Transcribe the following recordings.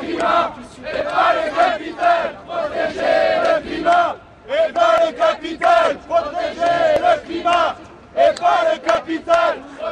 climat, et pas le capital, protéger le climat, et pas le capital, protéger le climat. Et pas le capital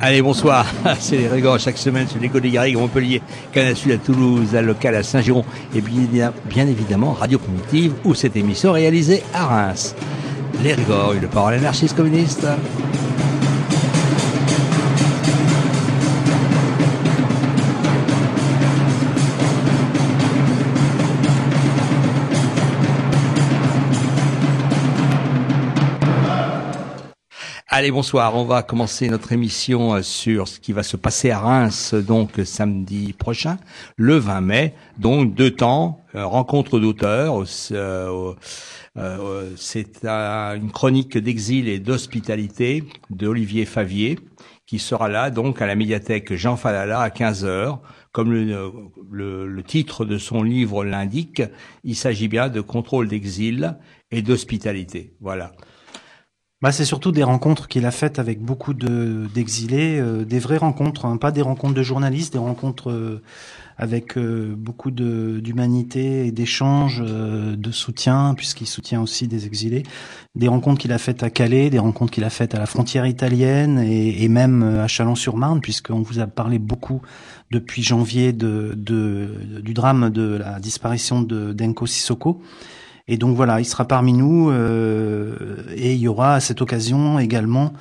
Allez, bonsoir. C'est les Régors chaque semaine sur l'école des Garrigues, Montpellier, Canal à Toulouse, à local à Saint-Giron et bien, évidemment Radio Primitive où cette émission réalisée à Reims. Les Régors, le parole anarchiste communiste. Allez, bonsoir. On va commencer notre émission euh, sur ce qui va se passer à Reims, donc samedi prochain, le 20 mai. Donc deux temps, euh, rencontre d'auteurs. Euh, c'est une chronique d'exil et d'hospitalité d'Olivier Favier qui sera là donc à la médiathèque Jean Falala à 15 heures. Comme le titre de son livre l'indique, il s'agit bien de contrôle d'exil et d'hospitalité. Voilà. Bah, c'est surtout des rencontres qu'il a faites avec beaucoup de d'exilés, euh, des vraies rencontres, hein, pas des rencontres de journalistes, des rencontres euh, avec euh, beaucoup d'humanité et d'échanges, de soutien, puisqu'il soutient aussi des exilés. Des rencontres qu'il a faites à Calais, des rencontres qu'il a faites à la frontière italienne et, et même à Chalon-sur-Marne, puisqu'on vous a parlé beaucoup depuis janvier de, de, du drame de la disparition de d'Enko Sissoko. Et donc voilà, il sera parmi nous euh, et il y aura à cette occasion également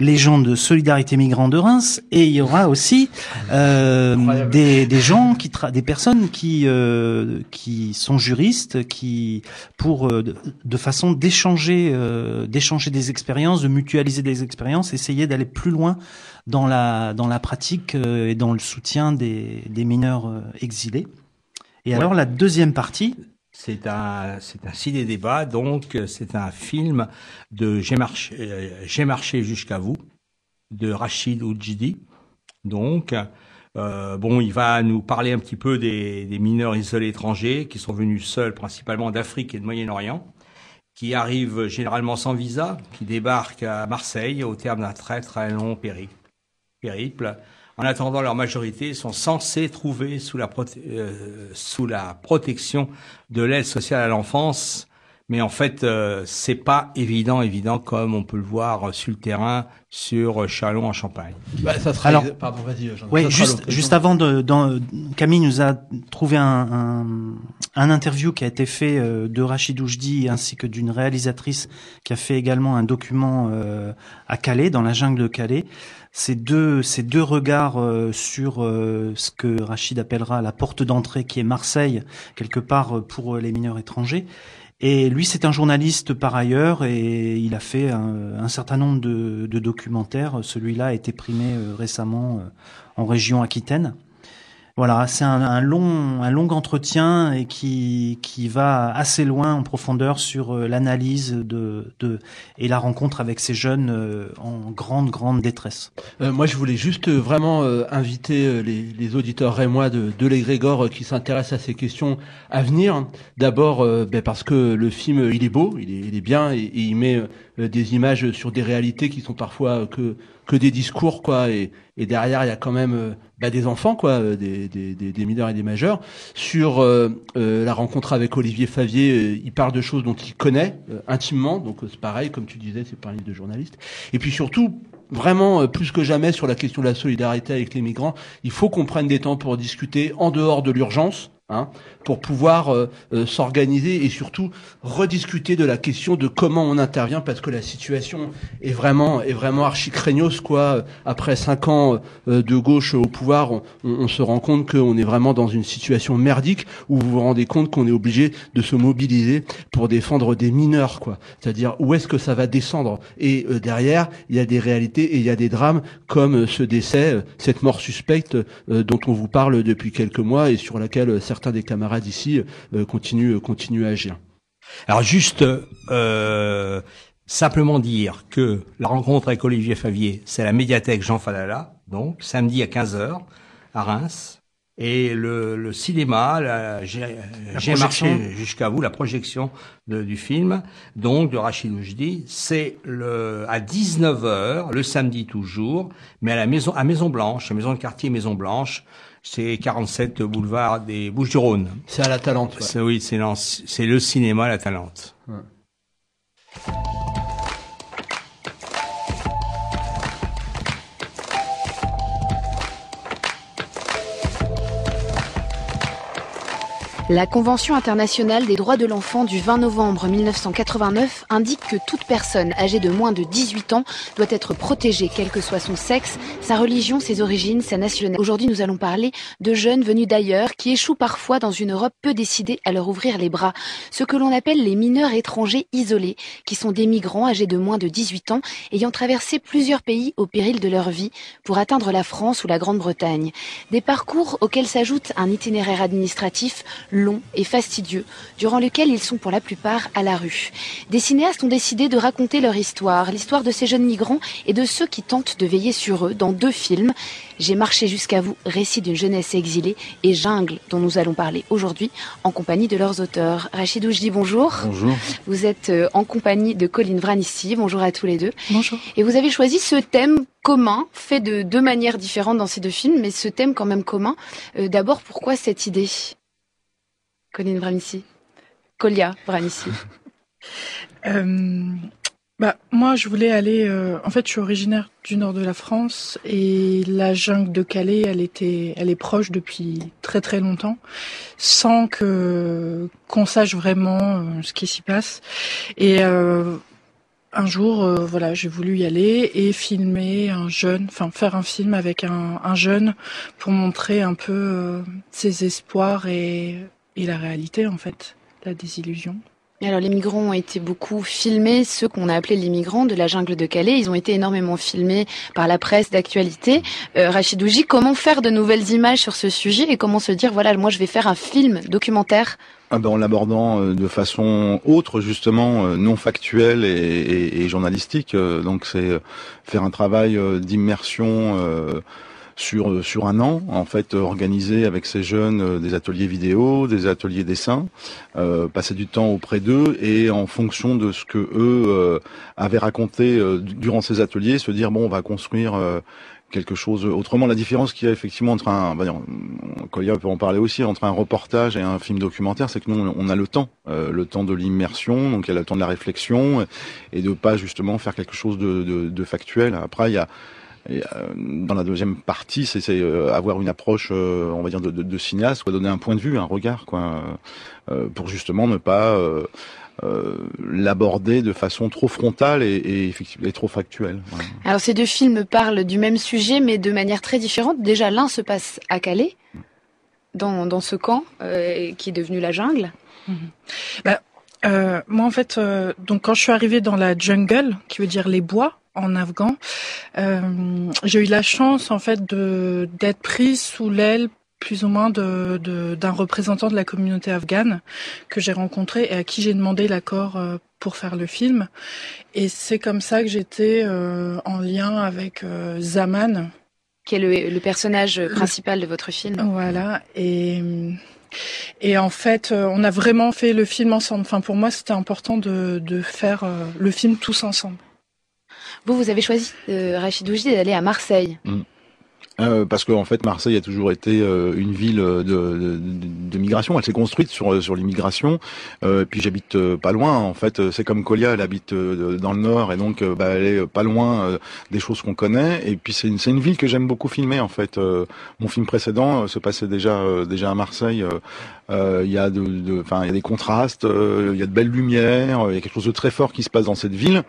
les gens de Solidarité Migrants de Reims et il y aura aussi euh, des, des, gens qui des personnes qui euh, qui sont juristes qui pour euh, de, façon d'échanger euh, d'échanger des expériences de mutualiser des expériences essayer d'aller plus loin dans la dans la pratique et dans le soutien des, des mineurs exilés. Et alors la deuxième partie c'est un, c'est un ciné-débat, donc c'est un film de J'ai marché, euh, marché jusqu'à vous, de Rachid Oujdi. Donc, euh, bon, il va nous parler un petit peu des, des, mineurs isolés étrangers qui sont venus seuls, principalement d'Afrique et de Moyen-Orient, qui arrivent généralement sans visa, qui débarquent à Marseille au terme d'un très très long périple en attendant leur majorité, sont censés trouver sous la, euh, sous la protection de l'aide sociale à l'enfance. Mais en fait, euh, c'est pas évident, évident comme on peut le voir sur le terrain sur Chalon en Champagne. Bah, ça sera Alors, pardon, vas-y. Oui, juste, juste avant de, dans, Camille nous a trouvé un, un, un, interview qui a été fait euh, de Rachid Oujdi ainsi que d'une réalisatrice qui a fait également un document euh, à Calais, dans la jungle de Calais ces deux, ces deux regards euh, sur euh, ce que Rachid appellera la porte d'entrée qui est Marseille, quelque part euh, pour les mineurs étrangers. Et lui, c'est un journaliste par ailleurs et il a fait un, certain nombre de, de documentaires. Celui-là a été primé récemment en région Aquitaine. Voilà, c'est un, long, un long entretien et qui, qui va assez loin en profondeur sur euh, l'analyse de, de et la rencontre avec ces jeunes euh, en grande, grande détresse. Euh, moi, je voulais juste vraiment inviter les, les auditeurs moi de, de l'égrégore qui s'intéressent à ces questions à venir. D'abord, ben parce que le film, il est beau, il est, bien et il met des images sur des réalités qui sont parfois que que des discours quoi. Et, derrière il y a quand même euh, bah, des enfants quoi euh, des, des, des, mineurs et des majeurs. Sur euh, la rencontre avec Olivier Favier il parle de choses dont il connaît intimement. Donc c'est pareil comme tu disais c'est pas un livre de et puis surtout vraiment plus que jamais sur la question de la solidarité avec les migrants il faut qu'on prenne des temps pour discuter en dehors de l'urgence Hein, pour pouvoir euh, euh, s'organiser et surtout rediscuter de la question de comment on intervient parce que la situation est vraiment est vraiment archi craignos quoi. Après cinq ans euh, de gauche au pouvoir, on, on se rend compte qu'on est vraiment dans une situation merdique où vous vous rendez compte qu'on est obligé de se mobiliser pour défendre des mineurs quoi. C'est-à-dire où est-ce que ça va descendre? Et derrière il y a des réalités et il y a des drames comme ce décès, cette mort suspecte dont on vous parle depuis quelques mois et sur laquelle certains des camarades ici euh, continuent, continuent à agir. Alors juste euh, simplement dire que la rencontre avec Olivier Favier, c'est la médiathèque Jean Falala, donc samedi à 15h à Reims. Et le, le cinéma, j'ai marché jusqu'à vous, la projection de, du film, donc de Rachid Oujdi, c'est le à 19h, le samedi toujours, mais à la maison à Maison Blanche, maison de quartier Maison Blanche, c'est 47 boulevard des Bouches-du-Rhône. C'est à la Talente. Oui, c'est le cinéma à la Talente. La Convention internationale des droits de l'enfant du 20 novembre 1989 indique que toute personne âgée de moins de 18 ans doit être protégée, quel que soit son sexe, sa religion, ses origines, sa nationalité. Aujourd'hui, nous allons parler de jeunes venus d'ailleurs qui échouent parfois dans une Europe peu décidée à leur ouvrir les bras. Ce que l'on appelle les mineurs étrangers isolés, qui sont des migrants âgés de moins de 18 ans ayant traversé plusieurs pays au péril de leur vie pour atteindre la France ou la Grande-Bretagne. Des parcours auxquels s'ajoute un itinéraire administratif long et fastidieux, durant lequel ils sont pour la plupart à la rue. Des cinéastes ont décidé de raconter leur histoire, l'histoire de ces jeunes migrants et de ceux qui tentent de veiller sur eux dans deux films. J'ai marché jusqu'à vous, récit d'une jeunesse exilée, et Jungle, dont nous allons parler aujourd'hui, en compagnie de leurs auteurs. Rachid dis bonjour. Bonjour. Vous êtes euh, en compagnie de Colline Vranissi. Bonjour à tous les deux. Bonjour. Et vous avez choisi ce thème commun, fait de deux manières différentes dans ces deux films, mais ce thème quand même commun. Euh, d'abord, pourquoi cette idée? Colline Vranici. Colia Vranici. euh, bah, moi, je voulais aller. Euh, en fait, je suis originaire du nord de la France et la jungle de Calais, elle était, elle est proche depuis très très longtemps, sans que qu'on sache vraiment euh, ce qui s'y passe. Et euh, un jour, euh, voilà, j'ai voulu y aller et filmer un jeune, enfin faire un film avec un, un jeune pour montrer un peu euh, ses espoirs et et la réalité en fait, la désillusion. Alors les migrants ont été beaucoup filmés, ceux qu'on a appelés les migrants de la jungle de Calais, ils ont été énormément filmés par la presse d'actualité. Euh, Rachid Ouji, comment faire de nouvelles images sur ce sujet et comment se dire voilà moi je vais faire un film documentaire? Ah ben, en l'abordant euh, de façon autre, justement, euh, non factuelle et, et, et journalistique. Euh, donc c'est faire un travail d'immersion sur euh, sur un an, en fait, organiser avec ces jeunes euh, des ateliers vidéo, des ateliers dessin, euh, passer du temps auprès d'eux et en fonction de ce que eux avaient raconté durant ces ateliers, se dire bon, on va construire quelque chose autrement. La différence qu'il y a effectivement entre un, peut en parler aussi, entre un reportage et un film documentaire, c'est que nous on a le temps, le temps de l'immersion, donc il y a le temps de la réflexion et de pas justement faire quelque chose de, de, de factuel. Après il y a et, euh, dans la deuxième partie, c'est euh, avoir une approche, euh, on va dire, de, de, de, cinéaste, quoi, donner un point de vue, un regard, quoi, pour justement ne pas l'aborder de façon trop frontale et, et, et trop factuelle. Voilà. Alors ces deux films parlent du même sujet, mais de manière très différente. Déjà, l'un se passe à Calais, dans, dans ce camp euh, qui est devenu la jungle. Mmh. Bah, euh, moi, en fait, euh, donc quand je suis arrivée dans la jungle, qui veut dire les bois, en afghan. Euh, j'ai eu la chance en fait de d'être prise sous l'aile plus ou moins de, de, d'un représentant de la communauté afghane que j'ai rencontré et à qui j'ai demandé l'accord euh, pour faire le film. Et c'est comme ça que j'étais euh, en lien avec euh, Zaman. Qui est le, le personnage principal de votre film. Voilà. Et, et en fait, on a vraiment fait le film ensemble. Enfin, pour moi, c'était important de, de faire le film tous ensemble. Vous, vous avez choisi, euh, Rachid Ouji, d'aller à Marseille. Mmh. Euh, parce qu'en en fait, Marseille a toujours été euh, une ville de, de, de migration. Elle s'est construite sur sur l'immigration. Euh, puis j'habite euh, pas loin. En fait, c'est comme Colia, elle habite euh, dans le nord et donc bah, elle est pas loin des choses qu'on connaît. Et puis c'est une une ville que j'aime beaucoup filmer. En fait, mon film précédent se passait déjà déjà à Marseille Euh, il y a de, enfin, il y a des contrastes, euh, il y a de belles lumières, il y a quelque chose de très fort qui se passe dans cette ville.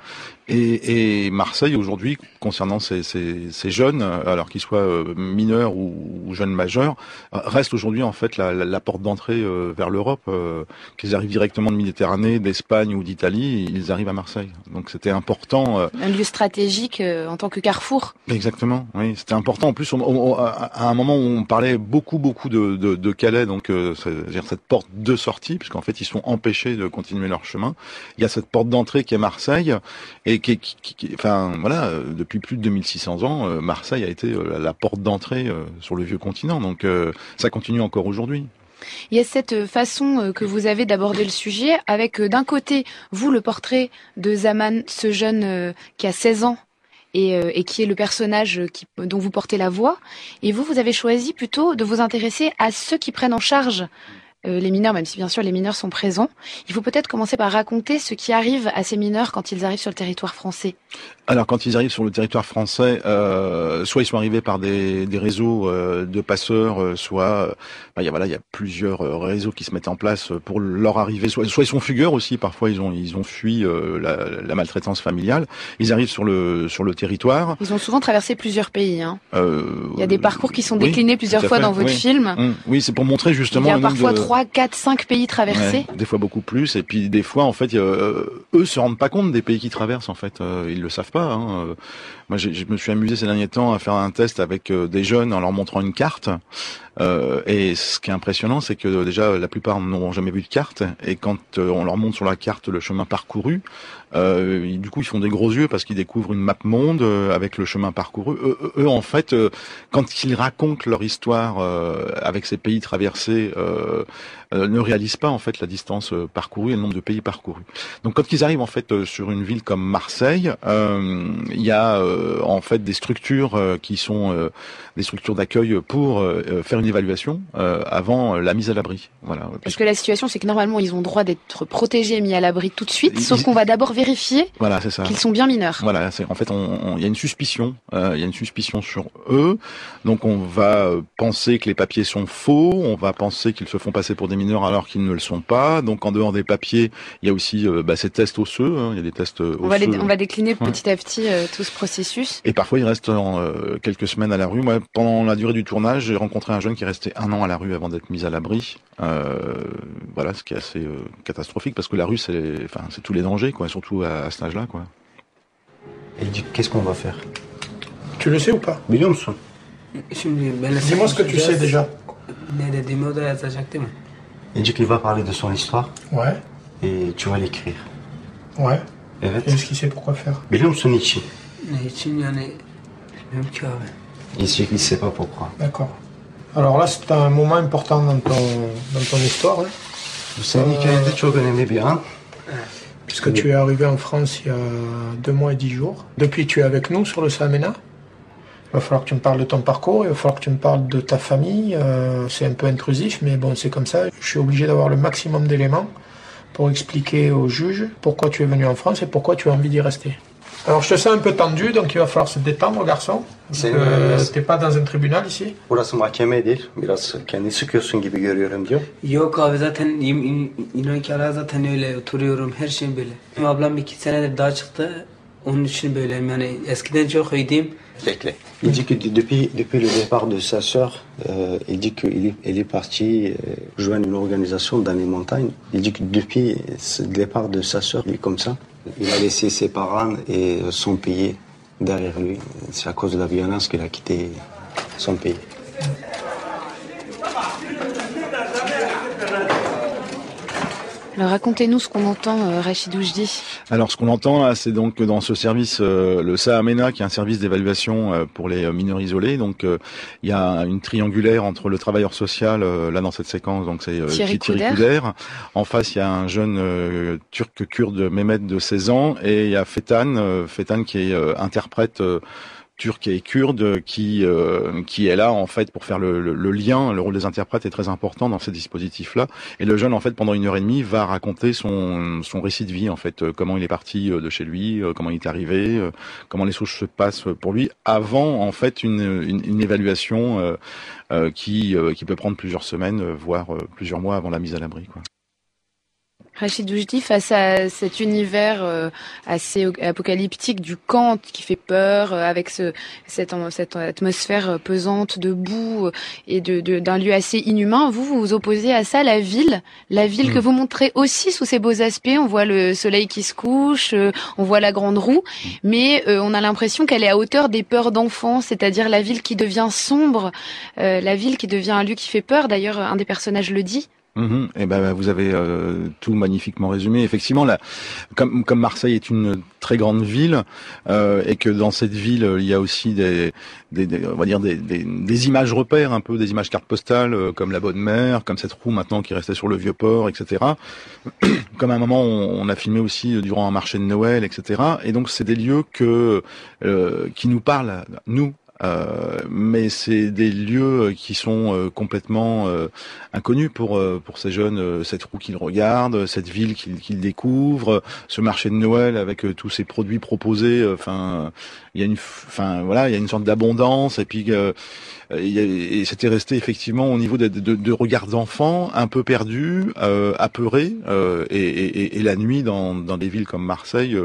Et, et Marseille aujourd'hui, concernant ces, ces, ces jeunes, alors qu'ils soient euh, mineurs ou, ou, jeunes majeurs, reste aujourd'hui en fait la, la, la porte d'entrée euh, vers l'Europe. Euh, qu'ils arrivent directement de Méditerranée, d'Espagne ou d'Italie, ils arrivent à Marseille. Donc c'était important. Un lieu stratégique en tant que carrefour. Exactement. Oui, c'était important. En plus, on, on, à un moment où on parlait beaucoup beaucoup de, de, de Calais, donc c'est-à-dire cette porte de sortie, puisqu'en fait ils sont empêchés de continuer leur chemin. Il y a cette porte d'entrée qui est Marseille et qui, enfin voilà, euh, depuis plus de 2600 ans, euh, Marseille a été euh, la porte d'entrée sur le vieux continent. Donc ça continue encore aujourd'hui. Il y a cette façon que vous avez d'aborder le sujet avec d'un côté vous le portrait de Zaman, ce jeune qui a 16 ans et, qui est le personnage dont vous portez la voix. Et vous, vous avez choisi plutôt de vous intéresser à ceux qui prennent en charge euh, les mineurs, même si bien sûr les mineurs sont présents. Il faut peut-être commencer par raconter ce qui arrive à ces mineurs quand ils arrivent sur le territoire français. Alors quand ils arrivent sur le territoire français, euh, soit ils sont arrivés par des, des réseaux euh, de passeurs, euh, soit il y a voilà il y a plusieurs euh, réseaux qui se mettent en place pour leur arrivée. Soit, soit ils sont fugueurs aussi, parfois ils ont ils ont fui la, la, maltraitance familiale. Ils arrivent sur le sur le territoire. Ils ont souvent traversé plusieurs pays. Hein. il y a des parcours qui sont déclinés oui, plusieurs fois dans votre oui. film. Mmh. Oui, c'est pour montrer justement. Il y a parfois. 3, 4, 5 pays traversés. Ouais, des fois beaucoup plus, et puis des fois en fait eux se rendent pas compte des pays qu'ils traversent en fait. ils le savent pas. Hein. Moi, je me suis amusé ces derniers temps à faire un test avec euh, des jeunes en leur montrant une carte. Euh, et ce qui est impressionnant, c'est que déjà la plupart n'auront jamais vu de carte, et quand euh, on leur montre sur la carte le chemin parcouru, euh, du coup ils font des gros yeux parce qu'ils découvrent une map monde euh, avec le chemin parcouru. Eux, en fait, euh, quand ils racontent leur histoire avec ces pays traversés, ne réalisent pas en fait la distance parcourue et le nombre de pays parcourus. Donc quand ils arrivent en fait sur une ville comme Marseille, il y a en fait des structures qui sont des structures d'accueil pour faire une évaluation euh, avant la mise à l'abri. Voilà. Parce que la situation, c'est que normalement, ils ont droit d'être protégés et mis à l'abri tout de suite, ils, sauf qu'on va d'abord vérifier voilà, c'est ça. qu'ils sont bien mineurs. Voilà, c'est en fait, il on, on, y a une suspicion, euh, il y a une suspicion sur eux, donc on va penser que les papiers sont faux, on va penser qu'ils se font passer pour des mineurs alors qu'ils ne le sont pas. Donc en dehors des papiers, il y a aussi euh, bah, ces tests osseux, hein, il y a des tests osseux. On va, les, on va décliner ouais. petit à petit euh, tout ce processus. Et parfois, ils restent euh, quelques semaines à la rue. Moi, pendant la durée du tournage, j'ai rencontré un jeune qui est resté un an à la rue avant d'être mis à l'abri. Euh, voilà, ce qui est assez euh, catastrophique parce que la rue, c'est, enfin, tous les dangers, quoi, surtout à, à cet âge-là, quoi. Et dit, qu'est-ce qu'on va faire? Tu le sais ou pas? Biliyor musun Dis-moi ce que tu sais déjà. Il dit qu'il va parler de son histoire. Ouais. Et tu vas l'écrire. Ouais. Evet. Et est-ce qu'il sait pourquoi faire? Biliyor musun niçin Niçin yani bilmiyorum ki abi. Il sait qu'il sait pas pourquoi. D'accord. Alors là, c'est un moment important dans ton, dans ton histoire. Hein. Bu senin hikayende çok önemli bir an. Puisque tu es arrivé en France il y a deux mois et dix jours. Depuis, tu es avec nous sur le Samena. Il va falloir que tu me parles de ton parcours, il va falloir que tu me parles de ta famille. Euh, c'est un peu intrusif, mais bon, c'est comme ça. Je suis obligé d'avoir le maximum d'éléments pour expliquer au juge pourquoi tu es venu en France et pourquoi tu as envie d'y rester. Alors je te sens un peu tendu, donc il va falloir se détendre, garçon. C'est euh, T'es pas dans un tribunal ici? Burası mahkeme değil. Biraz kendini sıkıyorsun gibi görüyorum diyor. Yok abi zaten in- inan ki ara zaten öyle oturuyorum her şeyim böyle. Benim ablam iki senedir daha çıktı. Onun için böyleyim yani eskiden çok iyiydim. Il dit que depuis, depuis le départ de sa sœur, euh, il dit qu'elle est, partie euh, joindre une organisation dans les montagnes. Il dit que depuis ce départ de sa sœur, il est comme ça. Il a laissé ses parents et son pays derrière lui. C'est à cause de la violence qu'il a quitté son pays. Alors racontez-nous ce qu'on entend, euh, Rachid Oujdi. Alors ce qu'on entend là, c'est donc dans ce service, euh, le SAAMENA, qui est un service d'évaluation euh, pour les mineurs isolés. Donc euh, il y a une triangulaire entre le travailleur social, euh, là dans cette séquence, donc c'est euh, Thierry Couder. Couder. En face, il y a un jeune euh, turc kurde Mehmet de 16 ans et il y a Fetan, euh, Fetan qui est euh, interprète. Euh, turque et kurde qui euh, qui est là en fait pour faire le, le, lien. Le rôle des interprètes est très important dans ces dispositifs-là. Et le jeune en fait pendant une heure et demie va raconter son son récit de vie en fait, euh, comment il est parti euh, de chez lui, comment il est arrivé, comment les choses se passent pour lui avant en fait une une, une évaluation qui qui peut prendre plusieurs semaines, voire plusieurs mois avant la mise à l'abri. Rachid Oujdi, face à cet univers euh, assez apocalyptique du Kant qui fait peur, euh, avec ce, cette, cette, atmosphère pesante de boue et d'un de, lieu assez inhumain, vous vous opposez à ça, la ville, la ville que mm. vous montrez aussi sous ses beaux aspects. On voit le soleil qui se couche, euh, on voit la grande roue, mais on a l'impression qu'elle est à hauteur des peurs d'enfants, c'est-à-dire la ville qui devient sombre, la ville qui devient un lieu qui fait peur. D'ailleurs, un des personnages le dit. Mhm. et eh ben vous avez euh, tout magnifiquement résumé. Effectivement, là, comme, comme Marseille est une très grande ville euh, et que dans cette ville il y a aussi des, des, on va dire des, des, images repères, un peu des images cartes postales, euh, comme la Bonne Mère, comme cette roue maintenant qui restait sur le vieux port, etc. comme à un moment on, on, a filmé aussi durant un marché de Noël, etc. Et donc c'est des lieux que qui nous parlent nous euh, mais c'est des lieux qui sont euh, complètement euh, inconnus pour pour ces jeunes. cette roue qu'ils regardent, cette ville qu'ils qu'ils découvrent, ce marché de Noël avec tous ces produits proposés. Enfin, il y a une, enfin voilà, il y a une sorte d'abondance et puis et c'était resté effectivement au niveau de, de, de regards d'enfants un peu perdus, euh, apeurés, et, et, et, la nuit dans, dans des villes comme Marseille,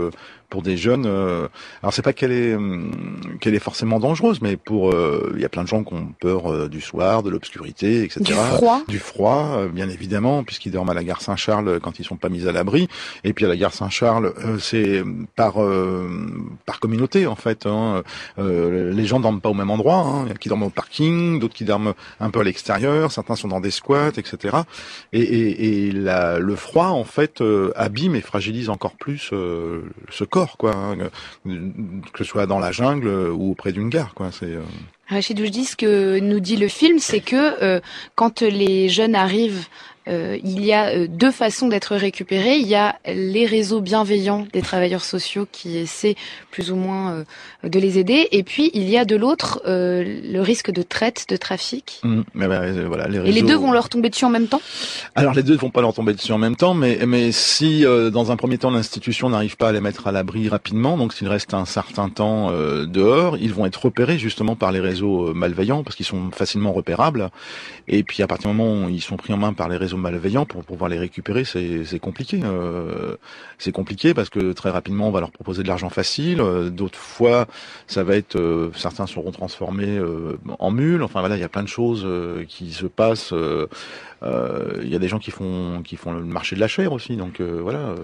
pour des jeunes. Euh, alors c'est pas qu'elle est hum, qu'elle est forcément dangereuse, mais pour euh, il y a plein de gens qui ont peur euh, du soir, de l'obscurité, etc. Du froid. Du froid, bien évidemment, puisqu'ils dorment à la gare Saint-Charles quand ils sont pas mis à l'abri. Et puis à la gare Saint-Charles, c'est par par communauté en fait. Hein. les gens dorment pas au même endroit. Hein. Il y a qui dorment au parking, d'autres qui dorment un peu à l'extérieur. Certains sont dans des squats, etc. Et, et, et la, le froid en fait abîme et fragilise encore plus ce corps, quoi, hein, que ce soit dans la jungle ou auprès d'une gare, quoi. C'est. Euh... Rachid ce que nous dit le film, c'est que euh, quand les jeunes arrivent euh, il y a euh, deux façons d'être récupérés. Il y a les réseaux bienveillants des travailleurs sociaux qui essaient plus ou moins euh, de les aider, et puis il y a de l'autre le risque de traite, de trafic. Mmh. Ben, voilà, les Et les deux vont leur tomber dessus en même temps? Alors les deux ne vont pas leur tomber dessus en même temps, mais, mais si dans un premier temps l'institution n'arrive pas à les mettre à l'abri rapidement, donc s'il reste un certain temps dehors, ils vont être repérés justement par les réseaux malveillants parce qu'ils sont facilement repérables. Et puis à partir du moment où ils sont pris en main par les réseaux malveillants pour pouvoir les récupérer, c'est compliqué. Euh, c'est compliqué parce que très rapidement on va leur proposer de l'argent facile. Euh, d'autres fois, ça va être euh, certains seront transformés en mules. Enfin voilà, il y a plein de choses qui se passent. Il y a des gens qui font qui font le marché de la chair aussi. Donc voilà,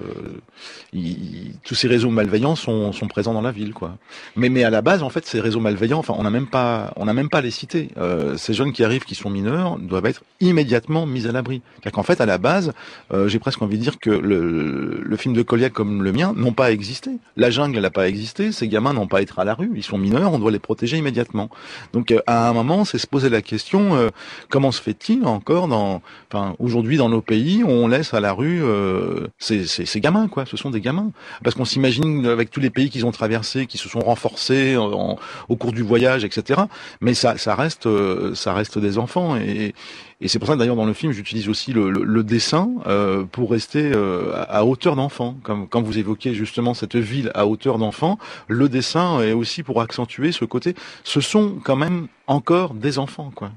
tous ces réseaux malveillants sont, sont présents dans la ville, quoi. Mais mais à la base, en fait, ces réseaux malveillants, enfin, on n'a même pas on n'a même pas les citer. ces jeunes qui arrivent, qui sont mineurs, doivent être immédiatement mis à l'abri. C'est-à-dire qu'en fait, à la base, euh, j'ai presque envie de dire que le, le film de Colia comme le mien n'ont pas existé. La jungle, n'a pas existé. Ces gamins n'ont pas être à la rue. Ils sont mineurs. On doit les protéger immédiatement. Donc, euh, à un moment, c'est se poser la question euh, comment se fait-il encore dans, enfin, aujourd'hui dans nos pays, on laisse à la rue ces, ces, ces, gamins, quoi. Ce sont des gamins. Parce qu'on s'imagine avec tous les pays qu'ils ont traversés, qui se sont renforcés au cours du voyage, etc. Mais ça, ça reste, ça reste des enfants et et c'est pour ça d'ailleurs dans le film j'utilise aussi le, le, dessin euh, pour rester euh, à, hauteur d'enfant. Comme quand vous évoquez justement cette ville à hauteur d'enfant, le dessin est aussi pour accentuer ce côté. Ce sont quand même encore des enfants, quoi.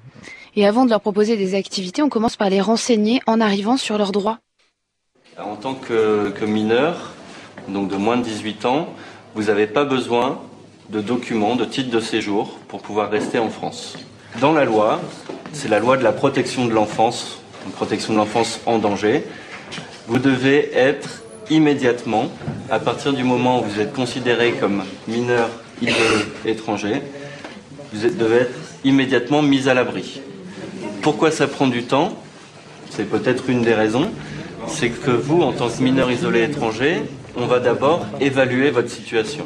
Et avant de leur proposer des activités, on commence par les renseigner en arrivant sur leurs droits. En tant que, mineur, donc de moins de 18 ans, vous n'avez pas besoin de documents, de titres de séjour pour pouvoir rester en France. Dans la loi, c'est la loi de la protection de l'enfance, une protection de l'enfance en danger. Vous devez être immédiatement, à partir du moment où vous êtes considéré comme mineur isolé étranger, vous devez être immédiatement mis à l'abri. Pourquoi ça prend du temps C'est peut-être une des raisons. C'est que vous, en tant que mineur isolé étranger, on va d'abord évaluer votre situation.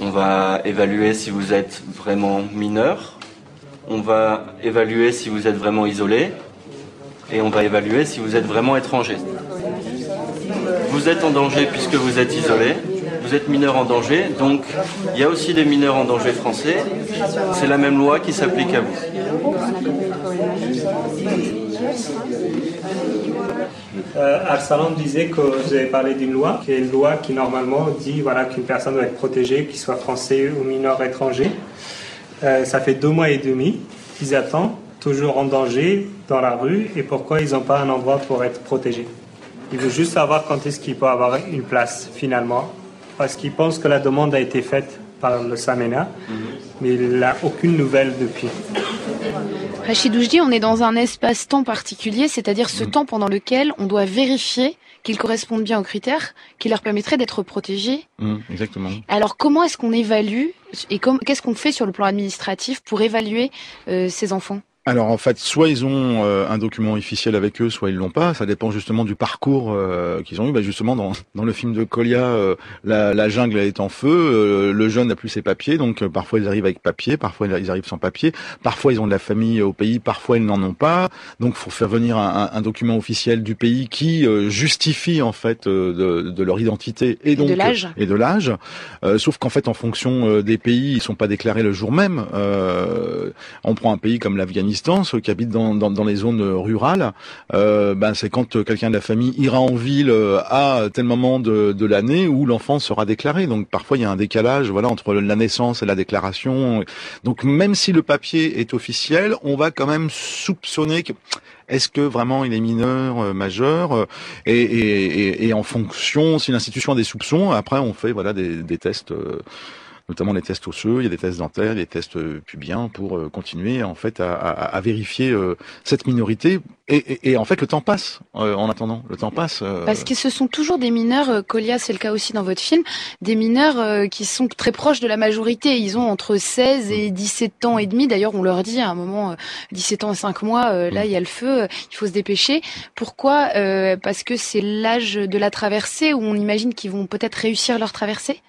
On va évaluer si vous êtes vraiment mineur, on va évaluer si vous êtes vraiment isolé et on va évaluer si vous êtes vraiment étranger. Vous êtes en danger puisque vous êtes isolé, vous êtes mineur en danger, donc il y a aussi des mineurs en danger français. C'est la même loi qui s'applique à vous. Euh, Arsalan disait que vous avez parlé d'une loi, qui est une loi qui normalement dit voilà, qu'une personne doit être protégée, qu'il soit français ou mineur étranger. Euh, ça fait deux mois et demi qu'ils attendent, toujours en danger, dans la rue, et pourquoi ils n'ont pas un endroit pour être protégés? Ils veulent juste savoir quand est-ce qu'ils peuvent avoir une place finalement, parce qu'ils pensent que la demande a été faite par le Samena, mais il n'a aucune nouvelle depuis. Rachid Oujdi, on est dans un espace-temps particulier, c'est-à-dire ce temps pendant lequel on doit vérifier qu'ils correspondent bien aux critères qui leur permettraient d'être protégés. Mmh, exactement. Alors comment est-ce qu'on évalue et qu'est-ce qu'on fait sur le plan administratif pour évaluer euh, ces enfants? Alors en fait, soit ils ont euh, un document officiel avec eux, soit ils l'ont pas. Ça dépend justement du parcours euh, qu'ils ont eu. Bah, justement, dans, dans le film de Colia, euh, la, la jungle est en feu. euh, le jeune n'a plus ses papiers, donc euh, parfois ils arrivent avec papier, parfois ils arrivent sans papier. Parfois ils ont de la famille au pays, parfois ils n'en ont pas. Donc faut faire venir un, un- un document officiel du pays qui euh, justifie en fait euh, de, de leur identité et donc de l'âge. et de l'âge. Euh, sauf qu'en fait, en fonction euh, des pays, ils sont pas déclarés le jour même. Euh, on prend un pays comme l'Afghanistan, ceux qui habitent dans, dans, dans les zones euh, rurales. Euh, ben c'est quand euh, quelqu'un de la famille ira en ville euh, à tel moment de, de l'année où l'enfant sera déclaré. Donc parfois il y a un décalage, voilà, entre la naissance et la déclaration. Donc même si le papier est officiel, on va quand même soupçonner que est-ce que vraiment il est mineur, euh, majeur euh, et, et, et, et en fonction, si l'institution a des soupçons, après on fait voilà des, des tests, euh, notamment les tests osseux, il y a des tests dentaires, des tests euh, pubiens pour euh, continuer en fait à, à, à vérifier euh, cette minorité. Et, et, et en fait le temps passe euh, en attendant, le temps passe. Parce que ce sont toujours des mineurs, Colia c'est le cas aussi dans votre film, des mineurs euh, qui sont très proches de la majorité. Ils ont entre 16 et 17 ans et demi. D'ailleurs, on leur dit à un moment, euh, 17 ans et 5 mois, là il y a le feu, il faut se dépêcher. Pourquoi Euh, Parce que c'est l'âge de la traversée où on imagine qu'ils vont peut-être réussir leur traversée?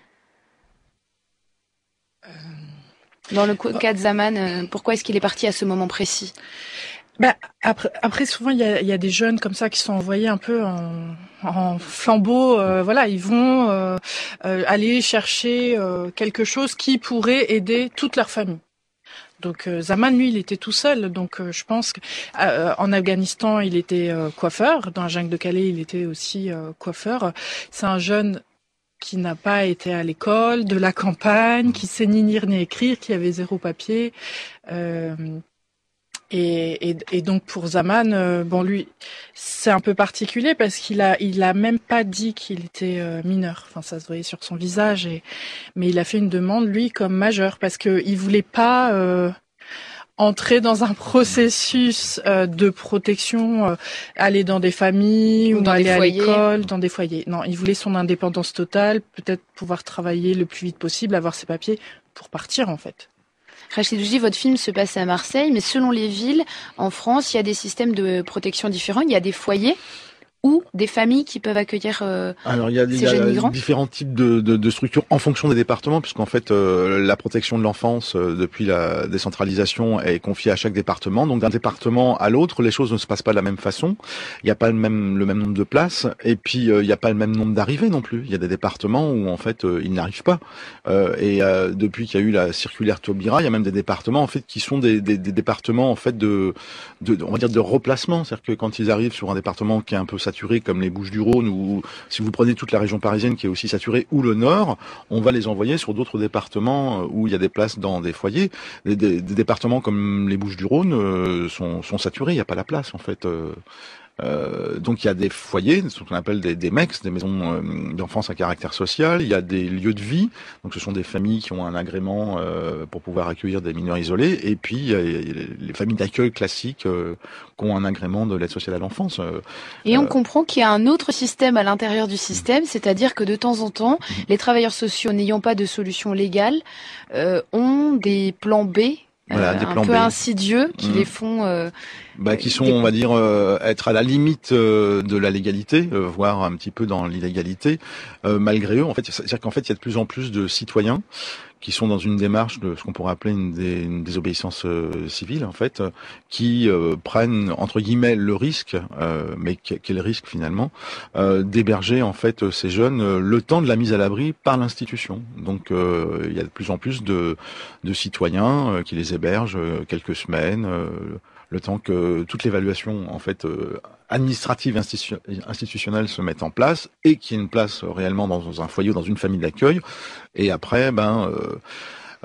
Dans le cas de Zaman, euh, pourquoi est-ce qu'il est parti à ce moment précis? Bah, après, après, souvent, il y a, y a des jeunes comme ça qui sont envoyés un peu en, en flambeau. euh, voilà, ils vont euh, euh, aller chercher euh, quelque chose qui pourrait aider toute leur famille. Donc Zaman, lui, il était tout seul. Donc je pense que euh, en Afghanistan, il était coiffeur. Dans la jungle de Calais, il était aussi coiffeur. C'est un jeune qui n'a pas été à l'école, de la campagne, qui sait ni lire ni écrire, qui avait zéro papier. Euh, et, et, et donc pour Zaman, euh, bon lui, c'est un peu particulier parce qu'il a, il a même pas dit qu'il était euh, mineur. Enfin, ça se voyait sur son visage. Et, mais il a fait une demande lui comme majeur parce que il voulait pas euh, entrer dans un processus euh, de protection, euh, aller dans des familles Ou ou, dans aller des à l'école, dans des foyers. Non, il voulait son indépendance totale, peut-être pouvoir travailler le plus vite possible, avoir ses papiers pour partir en fait. Rachid votre film se passe à Marseille, mais selon les villes, en France, il y a des systèmes de protection différents. Il y a des foyers ou des familles qui peuvent accueillir euh, Alors il y a, il ces y a jeunes migrants? différents types de, de, de structures en fonction des départements, puisqu'en fait euh, la protection de l'enfance euh, depuis la décentralisation est confiée à chaque département. Donc d'un département à l'autre, les choses ne se passent pas de la même façon. Il n'y a pas le même le même nombre de places, et puis euh, il n'y a pas le même nombre d'arrivées non plus. Il y a des départements où en fait euh, ils n'arrivent pas. Euh, et euh, depuis qu'il y a eu la circulaire Taubira, il y a même des départements en fait qui sont des, des, des départements en fait de, de, de- on va dire de replacement, c'est-à-dire que quand ils arrivent sur un département qui est un peu saturé comme les Bouches-du-Rhône ou si vous prenez toute la région parisienne qui est aussi saturée ou le Nord, on va les envoyer sur d'autres départements euh, où il y a des places dans des foyers. Des, départements comme les Bouches-du-Rhône euh, sont, sont saturés, il n'y a pas la place en fait. Euh, donc il y a des foyers, ce qu'on appelle des, des MEX, des maisons euh, d'enfance à caractère social. Il y a des lieux de vie, donc ce sont des familles qui ont un agrément euh, pour pouvoir accueillir des mineurs isolés. Et puis il y a les les familles d'accueil classiques euh, qui ont un agrément de l'aide sociale à l'enfance. euh, Et on comprend qu'il y a un autre système à l'intérieur du système, c'est-à-dire que de temps en temps, les travailleurs sociaux n'ayant pas de solution légale euh, ont des plans B, Voilà, euh, des un plans peu B. insidieux, qui Mhm. les font euh, bah, qui sont, on va dire, euh, être à la limite euh, de la légalité, euh, voire un petit peu dans l'illégalité, malgré eux. En fait, c'est-à-dire qu'en fait, il y a de plus en plus de citoyens qui sont dans une démarche de ce qu'on pourrait appeler une, désobéissance civile, en fait, qui prennent entre guillemets le risque, mais quel risque finalement, d'héberger en fait ces jeunes le temps de la mise à l'abri par l'institution. Donc, il y a de plus en plus de, de citoyens qui les hébergent quelques semaines le temps que toute l'évaluation en fait euh, administrative institutionnelle se mette en place et qu'il y ait une place réellement dans un foyer ou dans une famille d'accueil. Et après, ben euh,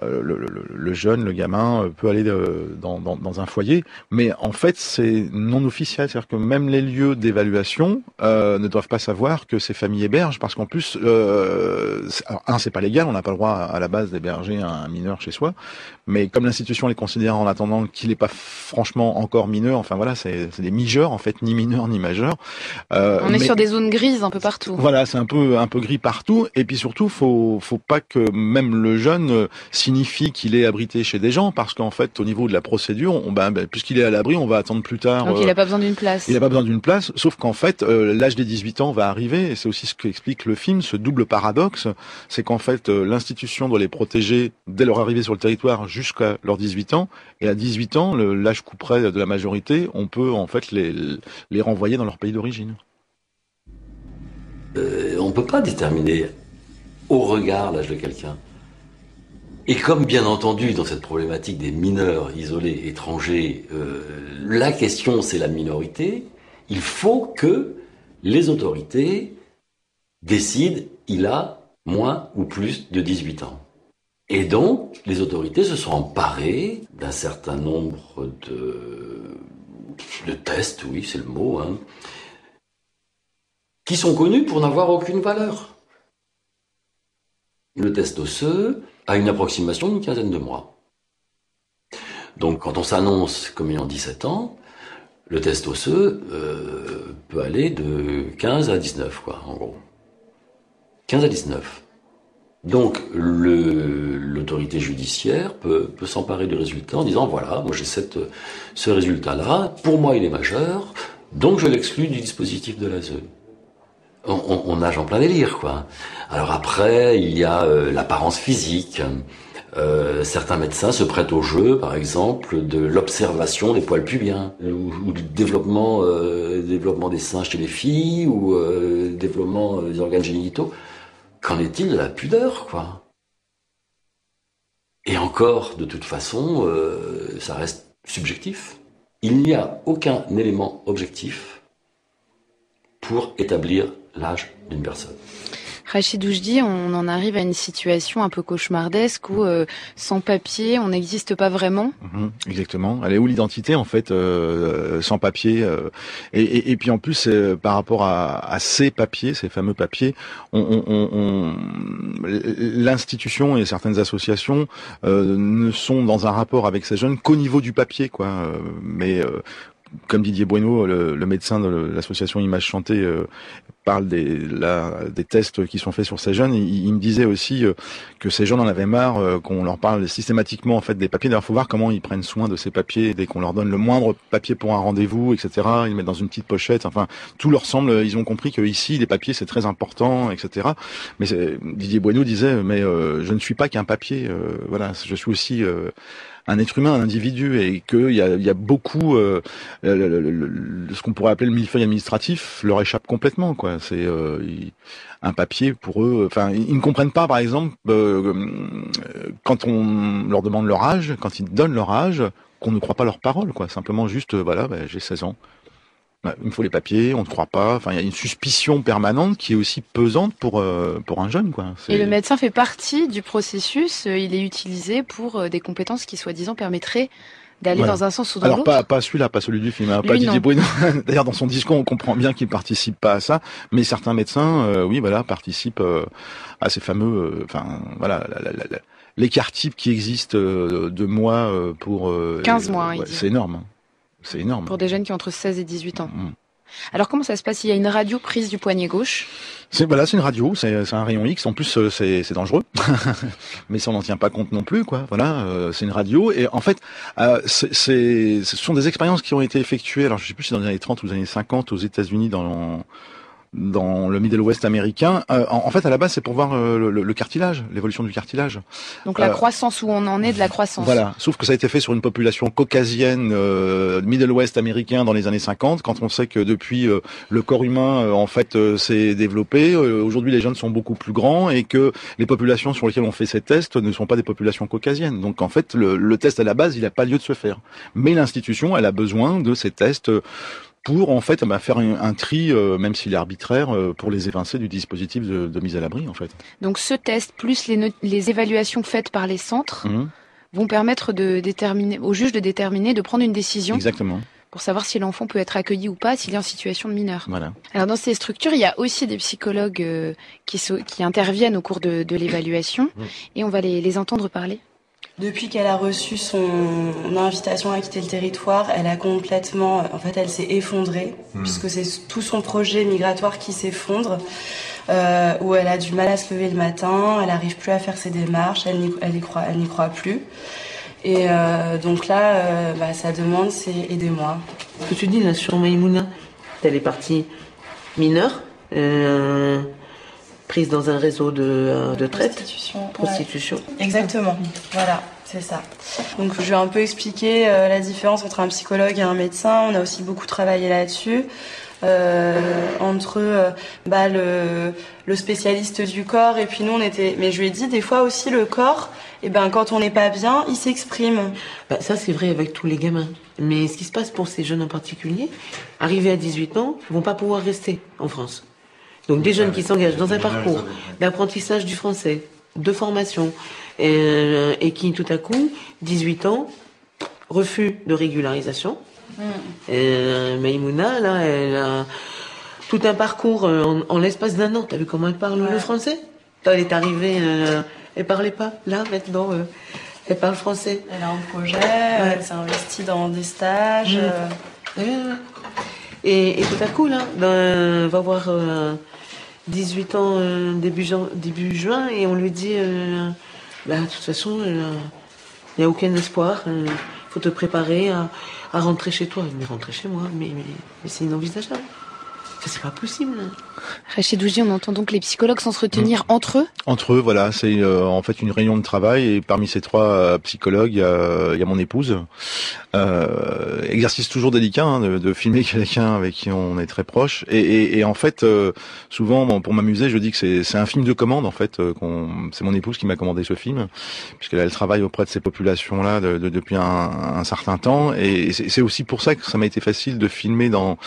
euh, le, le, le, jeune, le gamin peut aller dans, dans, dans, un foyer, mais en fait c'est non officiel, c'est-à-dire que même les lieux d'évaluation euh, ne doivent pas savoir que ces familles hébergent, parce qu'en plus, euh, alors, un c'est pas légal, on n'a pas le droit à, la base d'héberger un mineur chez soi, mais comme l'institution les considère en attendant qu'il n'est pas franchement encore mineur, enfin voilà, c'est des mijeurs en fait, ni mineurs ni majeurs. Euh, on est sur des zones grises un peu partout. Voilà, c'est un peu un peu gris partout, et puis surtout faut faut pas que même le jeune signifie qu'il est abrité chez des gens, parce qu'en fait, au niveau de la procédure, on, ben, ben, puisqu'il est à l'abri, on va attendre plus tard. Donc il n'a pas besoin d'une place. Il n'a pas besoin d'une place, sauf qu'en fait, euh, l'âge des 18 ans va arriver, et c'est aussi ce qu'explique le film, ce double paradoxe, c'est qu'en fait, euh, l'institution doit les protéger dès leur arrivée sur le territoire jusqu'à leurs 18 ans, et à 18 ans, l'âge couperait de la majorité, on peut en fait les, les renvoyer dans leur pays d'origine. Euh, on ne peut pas déterminer au regard l'âge de quelqu'un. Et comme bien entendu dans cette problématique des mineurs isolés étrangers, euh, la question c'est la minorité, il faut que les autorités décident il a moins ou plus de 18 ans. Et donc, les autorités se sont emparées d'un certain nombre de, tests, oui, c'est le mot, hein, qui sont connus pour n'avoir aucune valeur. Le test osseux, à une approximation d'une quinzaine de mois. Donc quand on s'annonce comme ayant 17 ans, le test osseux euh, peut aller de 15 à 19, quoi, en gros. 15 à 19. Donc l'autorité judiciaire peut, s'emparer du résultat en disant voilà, moi j'ai ce résultat-là, pour moi il est majeur, donc je l'exclus du dispositif de l'ASE on, nage en plein délire, quoi. Alors après, il y a euh, l'apparence physique. Euh, certains médecins se prêtent au jeu, par exemple, de l'observation des poils pubiens, ou, du développement, euh, développement des seins chez les filles, ou développement des organes génitaux. Qu'en est-il de la pudeur, quoi? Et encore, de toute façon, ça reste subjectif. Il n'y a aucun élément objectif pour établir l'âge d'une personne. Rachid Oujdi, on en arrive à une situation un peu cauchemardesque où euh, sans papier, on n'existe pas vraiment. Mhm, exactement. Elle est où l'identité en fait euh, sans papier euh, et, et, puis en plus par rapport à, à, ces papiers, ces fameux papiers, on, on, on, l'institution et certaines associations ne sont dans un rapport avec ces jeunes qu'au niveau du papier, quoi. mais comme Didier Bueno, le, médecin de l'association Image Chantée, euh, parle des, tests qui sont faits sur ces jeunes, il, me disait aussi euh, que ces jeunes en avaient marre euh, qu'on leur parle systématiquement en fait des papiers. D'ailleurs, faut voir comment ils prennent soin de ces papiers dès qu'on leur donne le moindre papier pour un rendez-vous, etc. Ils mettent dans une petite pochette. Enfin, tout leur semble. Ils ont compris que ici, les papiers c'est très important, etc. Mais Didier Bueno disait, mais je ne suis pas qu'un papier. voilà, je suis aussi un être humain, un individu, et qu'il y a, y a beaucoup, euh, ce qu'on pourrait appeler le millefeuille administratif leur échappe complètement. C'est euh, un papier pour eux. Enfin, ils ne comprennent pas, par exemple, euh, quand on leur demande leur âge, quand ils donnent leur âge, qu'on ne croit pas leur parole. quoi. Simplement juste, voilà, ben, j'ai 16 ans. Bah, il me faut les papiers, on ne croit pas. Enfin, il y a une suspicion permanente qui est aussi pesante pour euh, pour un jeune, quoi. Et le médecin fait partie du processus. Euh, il est utilisé pour euh, des compétences qui, soi-disant, permettraient d'aller dans un sens ou dans l'autre. Alors pas, pas celui-là, pas celui du film, hein, pas Didier Bruno. D'ailleurs, dans son discours, on comprend bien qu'il participe pas à ça, mais certains médecins, oui, voilà, participent à ces fameux, enfin, voilà, l'écart type qui existe de mois pour 15 mois. c'est énorme. C'est énorme. Pour des jeunes qui ont entre 16 et 18 ans. Mmh. Alors comment ça se passe? Il y a une radio prise du poignet gauche? C'est voilà, c'est une radio, c'est c'est un rayon X. En plus, euh, c'est c'est dangereux, mais ça on n'en tient pas compte non plus, quoi. Voilà, euh, c'est une radio et en fait, euh, c'est c'est- ce sont des expériences qui ont été effectuées. Alors je sais plus si dans les années 30 ou les années 50 aux États-Unis dans dans le Middle West américain. Euh, en, en fait, à la base, c'est pour voir euh, le, le- cartilage, l'évolution du cartilage. Donc la Euh, croissance où on en est de la croissance. Voilà, sauf que ça a été fait sur une population caucasienne, euh, Middle West américain dans les années 50, quand on sait que depuis euh, le corps humain euh, en fait euh, s'est développé. Euh, Aujourd'hui, les jeunes sont beaucoup plus grands et que les populations sur lesquelles on fait ces tests ne sont pas des populations caucasiennes. Donc en fait, le, le test à la base, il n'a pas lieu de se faire. Mais l'institution, elle a besoin de ces tests. Pour en fait bah, faire un, un tri, euh, même s'il est arbitraire, euh, pour les évincer du dispositif de, de mise à l'abri en fait. Donc ce test plus les, évaluations faites par les centres Mhm. vont permettre de déterminer, au juge de déterminer, de prendre une décision Exactement. pour savoir si l'enfant peut être accueilli ou pas, s'il est en situation de mineur. Voilà. Alors dans ces structures, il y a aussi des psychologues euh, qui, interviennent au cours de, de l'évaluation et on va les, les entendre parler. Depuis qu'elle a reçu son invitation à quitter le territoire, elle a complètement, en fait, elle s'est effondrée, Hmm. puisque c'est tout son projet migratoire qui s'effondre, euh, où elle a du mal à se lever le matin, elle n'arrive plus à faire ses démarches, elle n'y elle croit, elle n'y croit plus. Et euh, donc là, euh, bah, sa demande, c'est aidez-moi. Ce que tu dis là sur Maïmouna, elle est partie mineure, euh, prise dans un réseau de, euh, de traite, Prostitution. prostitution. Exactement, voilà, c'est ça. Donc je vais un peu expliquer euh, la différence entre un psychologue et un médecin. On a aussi beaucoup travaillé là-dessus. Euh, entre euh, bah, le, le spécialiste du corps et puis nous on était mais je lui ai dit des fois aussi le corps et ben quand on n'est pas bien il s'exprime Bah, ça, c'est vrai avec tous les gamins. Mais ce qui se passe pour ces jeunes en particulier, arrivés à 18 ans, vont pas pouvoir rester en France. Donc des jeunes qui s'engagent dans un parcours d'apprentissage du français, de formation, euh, et qui tout à coup, 18 ans, refus de régularisation. Euh, Maïmouna, là, elle a tout un parcours euh, en, en l'espace d'un an. T'as vu comment elle parle le français? Elle est arrivée, euh, elle parlait pas. Là, maintenant, euh, elle parle français. elle a un projet elle s'est investie dans des stages Mm. euh. Et, et tout à coup, là, ben, on va voir euh, 18 ans euh, début, juin et on lui dit euh, bah, de toute façon, il n'y a aucun espoir. Il faut te préparer à, rentrer chez toi. Mais rentrer chez moi, mais c'est inenvisageable. Ça, c'est pas possible. Rachid Douji, on entend donc les psychologues s'entretenir entre eux. Entre eux, voilà, c'est euh, en fait une réunion de travail et parmi ces trois euh, psychologues, il y y a mon épouse. Euh, exercice toujours délicat hein, de, de filmer quelqu'un avec qui on est très proche. Et, et, et en fait, euh, souvent, bon, pour m'amuser, je dis que c'est un film de commande. En fait, euh, c'est mon épouse qui m'a commandé ce film, puisqu'elle elle travaille auprès de ces populations-là de- de- depuis un, un certain temps. Et c'est c'est aussi pour ça que ça m'a été facile de filmer dans.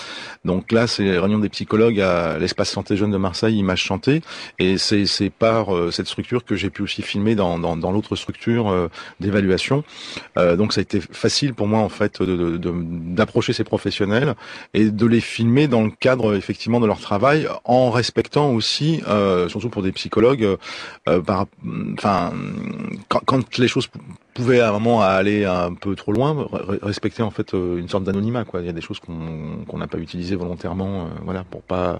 Donc là, c'est la réunion des psychologues à l'espace santé jeune de Marseille, Image Chantée. Et c'est par euh, cette structure que j'ai pu aussi filmer dans, dans, dans l'autre structure euh, d'évaluation. Euh, donc ça a été facile pour moi en fait d'approcher ces professionnels et de les filmer dans le cadre effectivement de leur travail, en respectant aussi, euh, surtout pour des psychologues, euh, par, enfin quand, quand les choses pou- pouvaient à un moment aller un peu trop loin, re- respecter en fait euh, une sorte d'anonymat quoi. Il y a des choses qu'on n'a pas utilisées volontairement, euh, voilà, pour pas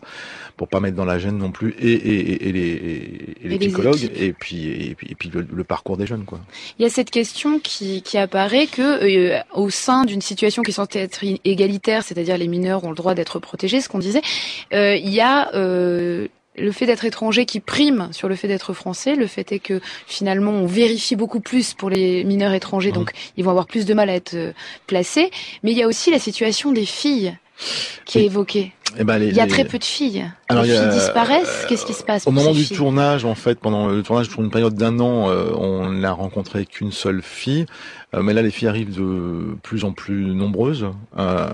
pour pas mettre dans la gêne non plus et, et, et, et les, et, et les Et les psychologues et puis et puis, le, le parcours des jeunes quoi. Il y a cette question qui, qui apparaît que euh, au sein d'une situation qui censée être égalitaire, c'est-à-dire les mineurs ont le droit d'être protégés, ce qu'on disait, euh, il y a le fait d'être étranger qui prime sur le fait d'être français. Le fait est que finalement on vérifie beaucoup plus pour les mineurs étrangers, donc ils vont avoir plus de mal à être euh, placés. Mais il y a aussi la situation des filles qui est évoquée. Eh ben, les- il y a les- très peu de filles. Alors, les filles a- disparaissent. Qu'est-ce qui se passe Au moment du tournage, en fait, pendant le tournage, pour une période d'un an, euh, on n'a rencontré qu'une seule fille. Euh, mais là, les filles arrivent de plus en plus nombreuses. Euh,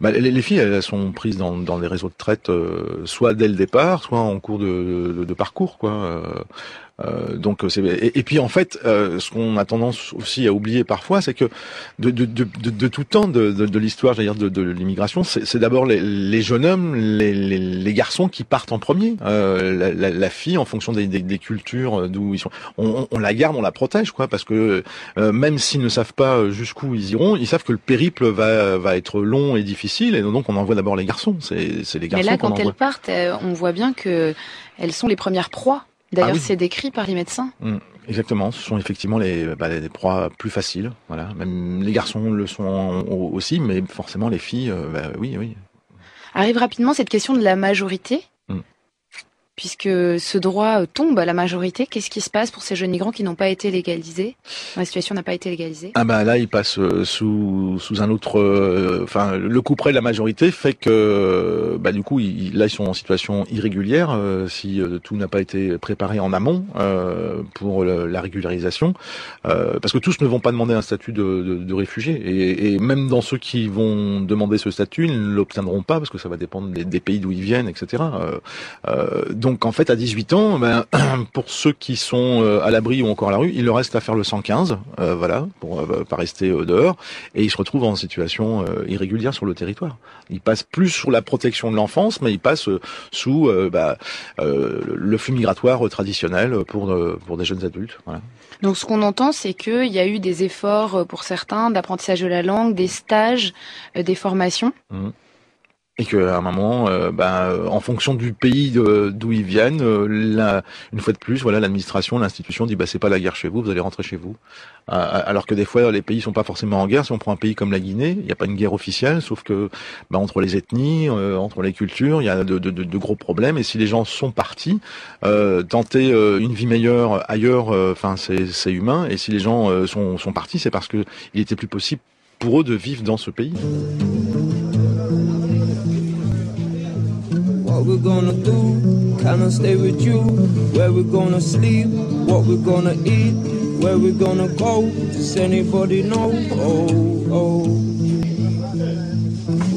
bah, les, les filles, elles sont prises dans, dans des réseaux de traite, euh, soit dès le départ, soit en cours de, de, de parcours, quoi. Euh, donc c'est et, et puis en fait, euh, ce qu'on a tendance aussi à oublier parfois, c'est que de, de, de, de, de tout temps de, l'histoire, j'allais dire de, l'immigration, c'est d'abord les, les jeunes hommes, les, les, les, garçons qui partent en premier. Euh, la, la, la, fille, en fonction des, des, des cultures d'où ils sont, on, on, la garde, on la protège, quoi, parce que euh, même s'ils ne savent pas jusqu'où ils iront, ils savent que le périple va, va être long et difficile, et donc on envoie d'abord les garçons. C'est les garçons. Mais là, quand elles partent, on voit bien que elles sont les premières proies. D'ailleurs, ah c'est décrit par les médecins. Mmh. Exactement, ce sont effectivement les, bah, les proies plus faciles. Voilà, même les garçons le sont aussi, mais forcément les filles, euh, bah, oui, oui. Arrive rapidement cette question de la majorité puisque ce droit euh, tombe à la majorité, qu'est-ce qui se passe pour ces jeunes migrants qui n'ont pas été légalisés La situation n'a pas été légalisée? Ah bah là, ils passent euh, sous sous un autre, euh, enfin le coup près de la majorité fait que bah du coup là ils sont en situation irrégulière si tout n'a pas été préparé en amont pour la régularisation, parce que tous ne vont pas demander un statut de, de, réfugié et, même dans ceux qui vont demander ce statut, ils ne l'obtiendront pas parce que ça va dépendre des pays d'où ils viennent, etc. donc en fait, à 18 ans, ben, pour ceux qui sont euh, à l'abri ou encore à la rue, il leur reste à faire le 115, euh, voilà, pour euh, pas rester dehors, et ils se retrouvent en situation irrégulière sur le territoire. Ils passent plus sous la protection de l'enfance, mais ils passent sous bah, le flux migratoire traditionnel pour pour des jeunes adultes. Voilà. Donc ce qu'on entend, c'est qu'il y a eu des efforts pour certains d'apprentissage de la langue, des stages, des formations. Mmh et qu'à un moment, euh, ben, en fonction du pays d'où ils viennent, euh, une fois de plus, voilà, l'administration, l'institution dit bah c'est pas la guerre chez vous, vous allez rentrer chez vous. Euh, alors que des fois, les pays sont pas forcément en guerre. Si on prend un pays comme la Guinée, il n'y a pas une guerre officielle, sauf que ben, entre les ethnies, entre les cultures, il y a de, de, de, gros problèmes. Et si les gens sont partis, tenter une vie meilleure ailleurs, enfin c'est humain. Et si les gens sont, sont partis, c'est parce que il était plus possible pour eux de vivre dans ce pays. What we're gonna do? Can I stay with you? Where we're gonna sleep? What we're gonna eat? Where we're gonna go? Does anybody know? Oh, oh.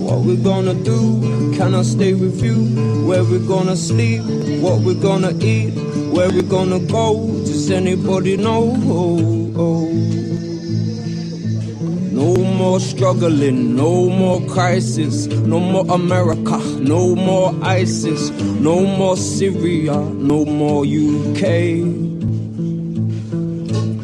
What we're gonna do? Can I stay with you? Where we're gonna sleep? What we're gonna eat? Where we're gonna go? Does anybody know? Oh, oh. No more struggling, no more crisis, no more America, no more ISIS, no more Syria, no more UK.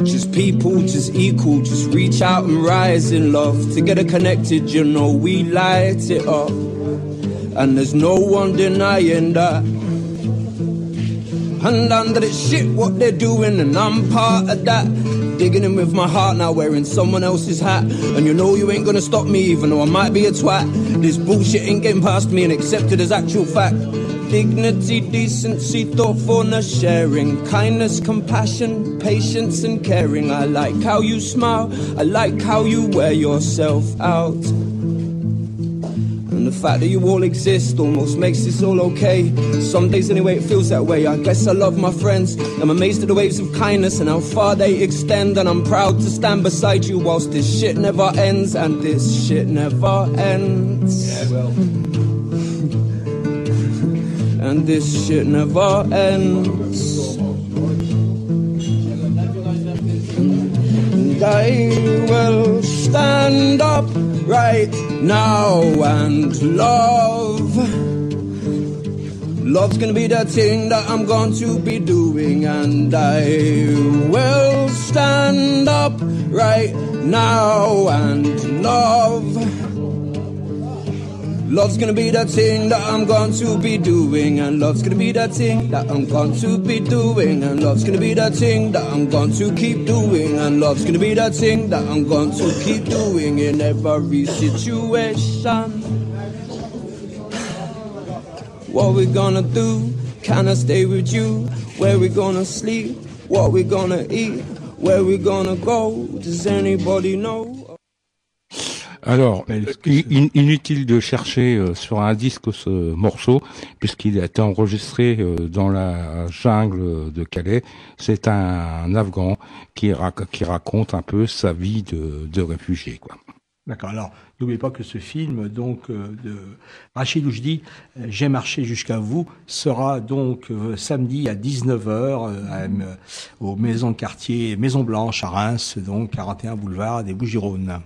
Just people, just equal, just reach out and rise in love. Together connected, you know, we light it up. And there's no one denying that. And under the shit, what they're doing, and I'm part of that. Digging in with my heart now, wearing someone else's hat. And you know you ain't gonna stop me, even though I might be a twat. This bullshit ain't getting past me and accepted as actual fact. Dignity, decency, thoughtfulness, sharing, kindness, compassion, patience, and caring. I like how you smile, I like how you wear yourself out. The fact that you all exist almost makes this all okay. Some days, anyway, it feels that way. I guess I love my friends. I'm amazed at the waves of kindness and how far they extend. And I'm proud to stand beside you whilst this shit never ends. And this shit never ends. Yeah, well. and this shit never ends. And I will stand up right now and love. Love's gonna be the thing that I'm going to be doing, and I will stand up right now and love. Love's gonna be that thing that I'm going to be doing, and love's gonna be that thing that I'm going to be doing, and love's gonna be that thing that I'm going to keep doing, and love's gonna be that thing that I'm going to keep doing in every situation. What we gonna do? Can I stay with you? Where we gonna sleep? What we gonna eat? Where we gonna go? Does anybody know? Alors, inutile de chercher euh, sur un disque ce morceau, puisqu'il a été enregistré euh, dans la jungle de Calais. C'est un, Afghan qui, qui, raconte un peu sa vie de, de réfugié. Quoi. D'accord. Alors, n'oubliez pas que ce film, donc, euh, de Rachid Oujdi, J'ai marché jusqu'à vous, sera donc samedi à 19h aux maisons de quartier Maison Blanche à Reims, donc 41 boulevard des Bouches-du-Rhône.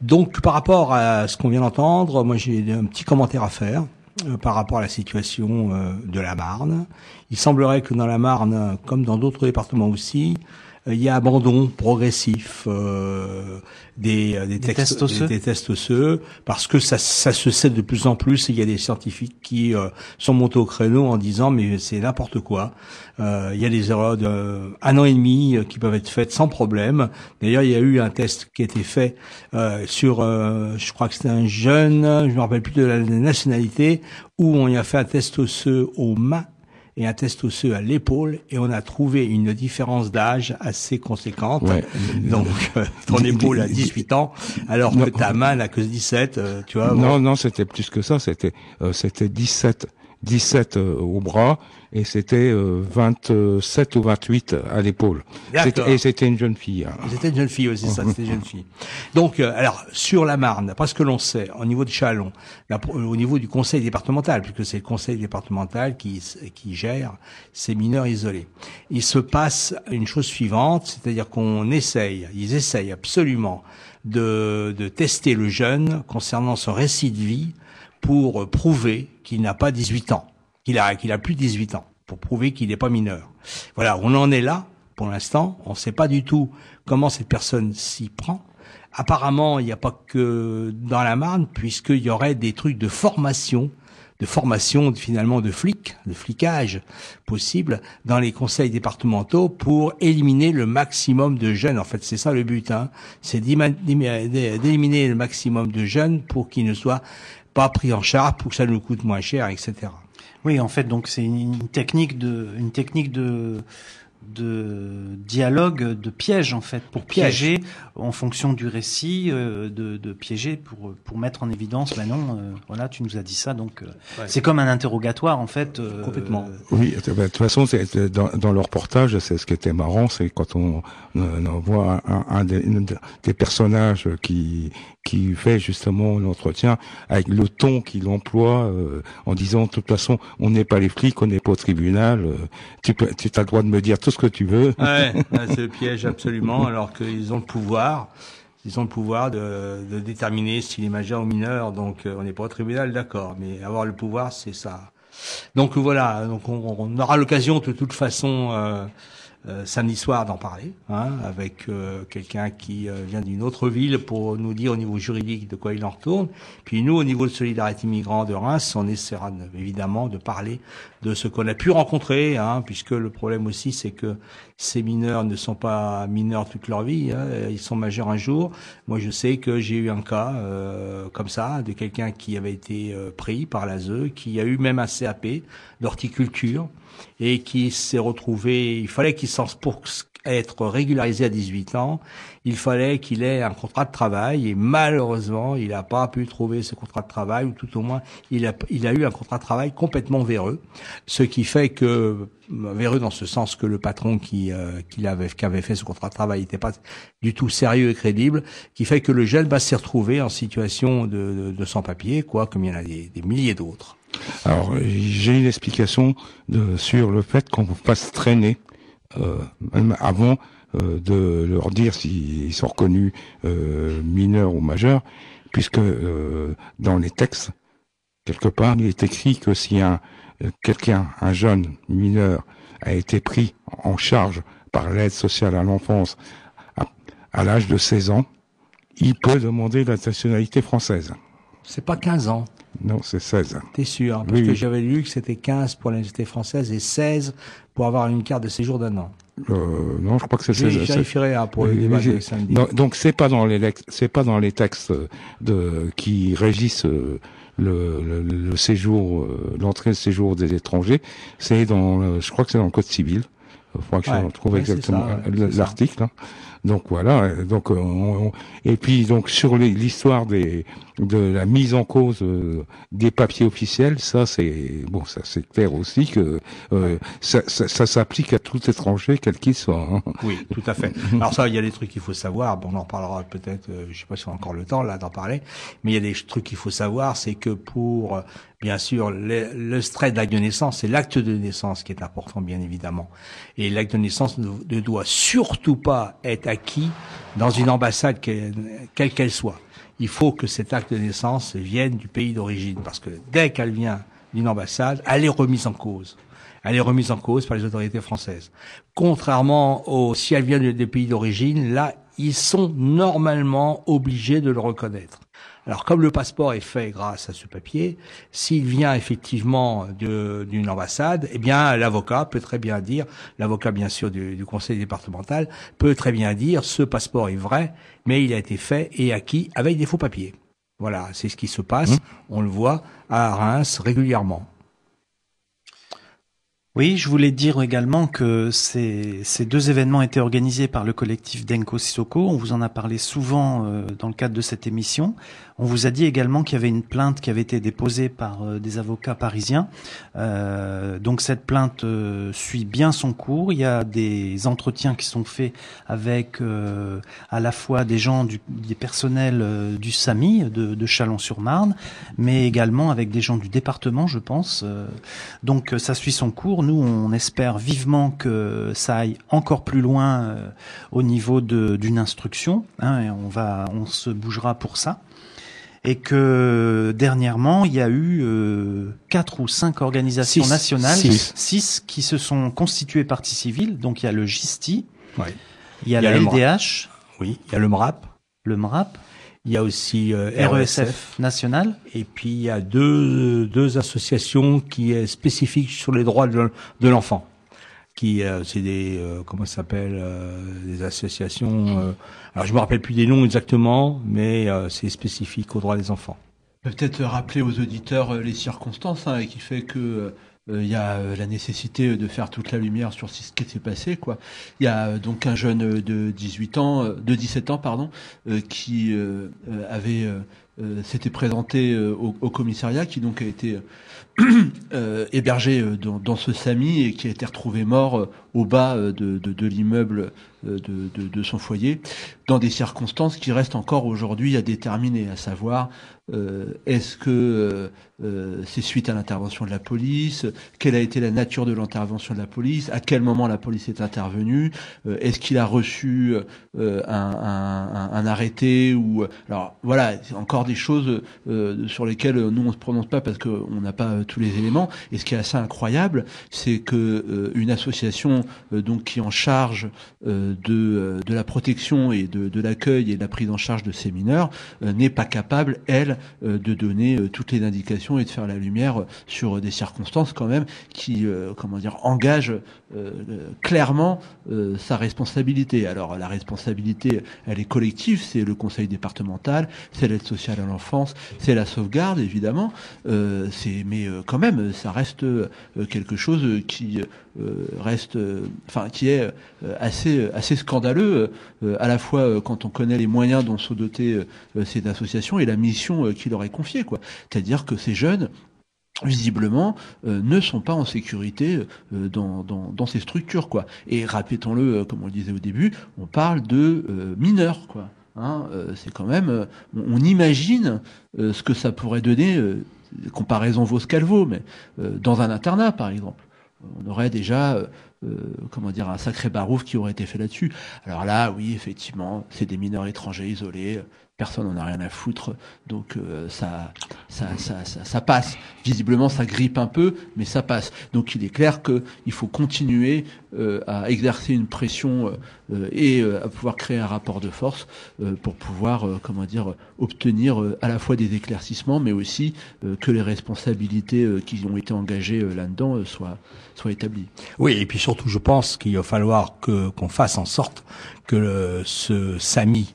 Donc par rapport à ce qu'on vient d'entendre, moi j'ai un petit commentaire à faire euh, par rapport à la situation euh, de la Marne. Il semblerait que dans la Marne, comme dans d'autres départements aussi, il y a abandon progressif euh, des, euh, des, Des textes, tests osseux. des, des tests osseux parce que ça, ça se sait de plus en plus. Il y a des scientifiques qui euh, sont montés au créneau en disant mais c'est n'importe quoi. Euh, il y a des erreurs de euh, un an et demi euh, qui peuvent être faites sans problème. D'ailleurs, il y a eu un test qui a été fait euh, sur, euh, je crois que c'était un jeune, je me rappelle plus de la nationalité, où on y a fait un test osseux aux mains et un test osseux à l'épaule et on a trouvé une différence d'âge assez conséquente. Ouais. Donc euh, ton épaule a 18 ans alors que ta main n'a que 17, euh, tu vois. Non, non, c'était plus que ça. C'était euh, c'était 17, 17 euh, au bras et c'était euh, 27 ou 28 à l'épaule. Et c'était une jeune fille. hein. C'était une jeune fille aussi, ça, c'était une jeune fille. Donc, euh, alors, sur la Marne, d'après ce que l'on sait, au niveau de Chalon, au niveau du conseil départemental, puisque c'est le conseil départemental qui, qui gère ces mineurs isolés, il se passe une chose suivante, c'est-à-dire qu'on essaye, ils essayent absolument de, de tester le jeune concernant son récit de vie pour prouver qu'il n'a pas 18 ans, qu'il a, qu'il a plus de 18 ans, pour prouver qu'il n'est pas mineur. Voilà, on en est là, pour l'instant. On ne sait pas du tout comment cette personne s'y prend. Apparemment, il n'y a pas que dans la Marne, puisqu'il y aurait des trucs de formation, de formation finalement de flics, de flicage possible dans les conseils départementaux pour éliminer le maximum de jeunes. En fait, c'est ça le but, hein. c'est d'éliminer le maximum de jeunes pour qu'ils ne soient pas pris en charge, pour que ça nous coûte moins cher, etc. Oui, en fait, donc c'est une, technique de, une technique de, de dialogue, de piège en fait, pour Piège. piéger en fonction du récit, euh, de, de piéger pour pour mettre en évidence. Ben non, euh, voilà, tu nous as dit ça, donc euh, Ouais. c'est comme un interrogatoire en fait. euh, Complètement. Oui, de toute façon, c'est dans, dans le reportage, c'est ce qui était marrant, c'est quand on, on, on voit un, un des, une des personnages qui qui fait justement l'entretien avec le ton qu'il emploie euh, en disant de toute façon, on n'est pas les flics, on n'est pas au tribunal, euh, tu peux, tu as le droit de me dire tout ce que tu veux. Ouais, c'est le piège absolument, alors qu'ils ont le pouvoir. Ils ont le pouvoir de, de déterminer s'il est majeur ou mineur, donc euh, on n'est pas au tribunal, d'accord, mais avoir le pouvoir, c'est ça. Donc voilà, donc on, on aura l'occasion de toute façon euh, euh, samedi soir d'en parler, hein, avec euh, quelqu'un qui euh, vient d'une autre ville pour nous dire au niveau juridique de quoi il en retourne. Puis nous, au niveau de Solidarité Migrants de Reims, on essaiera de- évidemment de parler de ce qu'on a pu rencontrer, hein, puisque le problème aussi, c'est que ces mineurs ne sont pas mineurs toute leur vie, hein, ils sont majeurs un jour. Moi, je sais que j'ai eu un cas euh, comme ça, de quelqu'un qui avait été euh, pris par l'ASE, qui a eu même un CAP d'horticulture, et qui s'est retrouvé, il fallait qu'il s'en, pour être régularisé à 18 ans, il fallait qu'il ait un contrat de travail et malheureusement, il n'a pas pu trouver ce contrat de travail ou tout au moins, il a, eu un contrat de travail complètement véreux, ce qui fait que véreux dans ce sens que le patron qui, euh, avait, fait ce contrat de travail n'était pas du tout sérieux et crédible, qui fait que le jeune va s'y retrouver en situation de, sans-papier, quoi, comme il y en a des, milliers d'autres. Alors, j'ai une explication sur le fait qu'on vous fasse traîner. euh, même avant euh, de leur dire s'ils sont reconnus euh, mineurs ou majeurs, puisque euh, dans les textes, quelque part, il est écrit que si un euh, quelqu'un, un jeune mineur, a été pris en charge par l'aide sociale à l'enfance à, à l'âge de 16 ans, il peut demander la nationalité française. C'est pas 15 ans. Non, c'est 16. T'es sûr Parce Oui, que oui. j'avais lu que c'était 15 pour la nationalité française et 16 pour avoir une carte de séjour d'un an. Euh, non, je crois que c'est Je 16. vérifierai, hein, pour le débat de samedi. non, donc c'est pas dans les c'est pas dans les textes de qui régissent euh, le, le, le séjour, euh, l'entrée et le séjour des étrangers. C'est dans, je crois que c'est dans le code civil. Il faudra que Ouais, je retrouve ouais, exactement ouais, l'article. hein. Donc voilà. Donc euh, on- on- et puis donc sur l'histoire des de la mise en cause euh, des papiers officiels, ça c'est bon, ça c'est clair aussi que euh, ça, ça, ça s'applique à tout étranger quel qu'il soit. hein. Oui, tout à fait. Alors ça, il y a des trucs qu'il faut savoir. Bon, on en parlera peut-être. euh, je sais pas si on a encore le temps là d'en parler, mais il y a des trucs qu'il faut savoir, c'est que pour euh, bien sûr le, le trait d'acte de naissance, c'est l'acte de naissance qui est important, bien évidemment. Et l'acte de naissance ne, ne doit surtout pas être acquis dans une ambassade que- quelle qu'elle soit. Il faut que cet acte de naissance vienne du pays d'origine, parce que dès qu'elle vient d'une ambassade, elle est remise en cause. Elle est remise en cause par les autorités françaises. Contrairement au, si elle vient de- des pays d'origine, là, ils sont normalement obligés de le reconnaître. Alors, comme le passeport est fait grâce à ce papier, s'il vient effectivement d'une ambassade, eh bien, l'avocat peut très bien dire, l'avocat bien sûr du, du conseil départemental peut très bien dire, ce passeport est vrai, mais il a été fait et acquis avec des faux papiers. Voilà, c'est ce qui se passe. On le voit à Reims régulièrement. Oui, je voulais dire également que ces, deux événements étaient organisés par le collectif Denko Sissoko. On vous en a parlé souvent euh, dans le cadre de cette émission. On vous a dit également qu'il y avait une plainte qui avait été déposée par euh, des avocats parisiens. Euh, donc cette plainte suit bien son cours. Il y a des entretiens qui sont faits avec à la fois des gens du, des personnels du SAMI de, Chalon-sur-Marne, mais également avec des gens du département, je pense. Donc ça suit son cours. Nous, on espère vivement que ça aille encore plus loin euh, au niveau d'une instruction. hein, et on va, on se bougera pour ça. Et que dernièrement, il y a eu euh, quatre ou cinq organisations Six. nationales, Six. six qui se sont constituées partie civile. Donc il y a le GISTI, il y a Il y a la le. LDH, Oui, il y a le MRAP. le MRAP, Il y a aussi euh, RESF RESF. national. Et puis il y a deux, deux associations qui est spécifiques sur les droits de, l'enfant. Qui euh, c'est des euh, comment ça s'appelle euh, des associations. euh, alors je me rappelle plus des noms exactement, mais euh, c'est spécifique aux droits des enfants. Peut-être rappeler aux auditeurs les circonstances hein, qui fait que euh, il y a euh, la nécessité de faire toute la lumière sur ce qui s'est passé quoi. Il y a euh, donc un jeune euh, de 18 ans euh, de 17 ans pardon euh, qui euh, euh, avait euh, euh, s'était présenté euh, au, au commissariat qui donc a été euh, hébergé euh, dans, dans ce SAMI et qui a été retrouvé mort euh, au bas euh, de, de, de l'immeuble euh, de, de, son foyer dans des circonstances qui restent encore aujourd'hui à déterminer, à savoir euh, est-ce que euh, euh, c'est suite à l'intervention de la police Quelle a été la nature de l'intervention de la police À quel moment la police est intervenue Euh, Est-ce qu'il a reçu euh, un, un, un- arrêté ou alors voilà, encore des choses euh, sur lesquelles nous on se prononce pas parce qu'on n'a pas euh, tous les éléments. Et ce qui est assez incroyable, c'est que euh, une association euh, donc qui est en charge euh, de de la protection et de, de l'accueil et de la prise en charge de ces mineurs n'est pas capable elle de donner toutes les indications et de faire la lumière sur des circonstances quand même qui comment dire engagent clairement sa responsabilité. Alors la responsabilité, elle est collective, c'est le conseil départemental, c'est l'aide sociale à l'enfance, c'est la sauvegarde évidemment. C'est mais quand même, ça reste euh, quelque chose qui euh, reste, euh, enfin qui est assez scandaleux à la fois quand on connaît les moyens dont sont dotées ces associations et la mission qui leur est confiée quoi. C'est-à-dire que ces jeunes visiblement ne sont pas en sécurité dans, ces structures quoi et répétons-le comme on le disait au début on parle de mineurs quoi hein, euh, c'est quand même euh, on, imagine euh, ce que ça pourrait donner comparaison vaut ce qu'elle vaut mais dans un internat par exemple. On aurait déjà comment dire un sacré barouf qui aurait été fait là-dessus. Alors là oui effectivement c'est des mineurs étrangers isolés personne n'en a rien à foutre, donc euh, ça, ça, ça, ça, passe. Visiblement, ça grippe un peu, mais ça passe. Donc il est clair qu'il faut continuer euh, à exercer une pression euh, et à pouvoir créer un rapport de force pour pouvoir, comment dire, obtenir à la fois des éclaircissements, mais aussi que les responsabilités qui ont été engagées là-dedans soient, soient établies. Oui, et puis surtout, je pense qu'il va falloir que qu'on fasse en sorte que le- ce SAMI,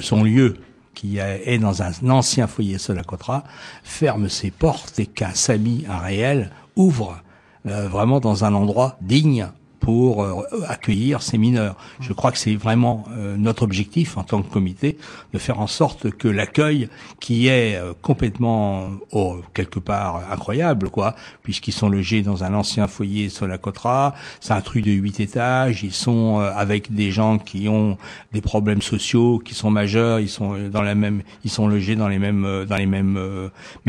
son lieu qui est dans un ancien foyer Solacotra, ferme ses portes et qu'un SAMI, un réel, ouvre euh, vraiment dans un endroit digne pour euh, accueillir ces mineurs. Je crois que c'est vraiment euh, notre objectif en tant que comité de faire en sorte que l'accueil, qui est euh, complètement oh, quelque part incroyable, quoi, puisqu'ils sont logés dans un ancien foyer sur la Cotra, c'est un truc de huit étages, ils sont euh, avec des gens qui ont des problèmes sociaux, qui sont majeurs, ils sont dans la même, ils sont logés dans les mêmes, euh, dans les mêmes, euh,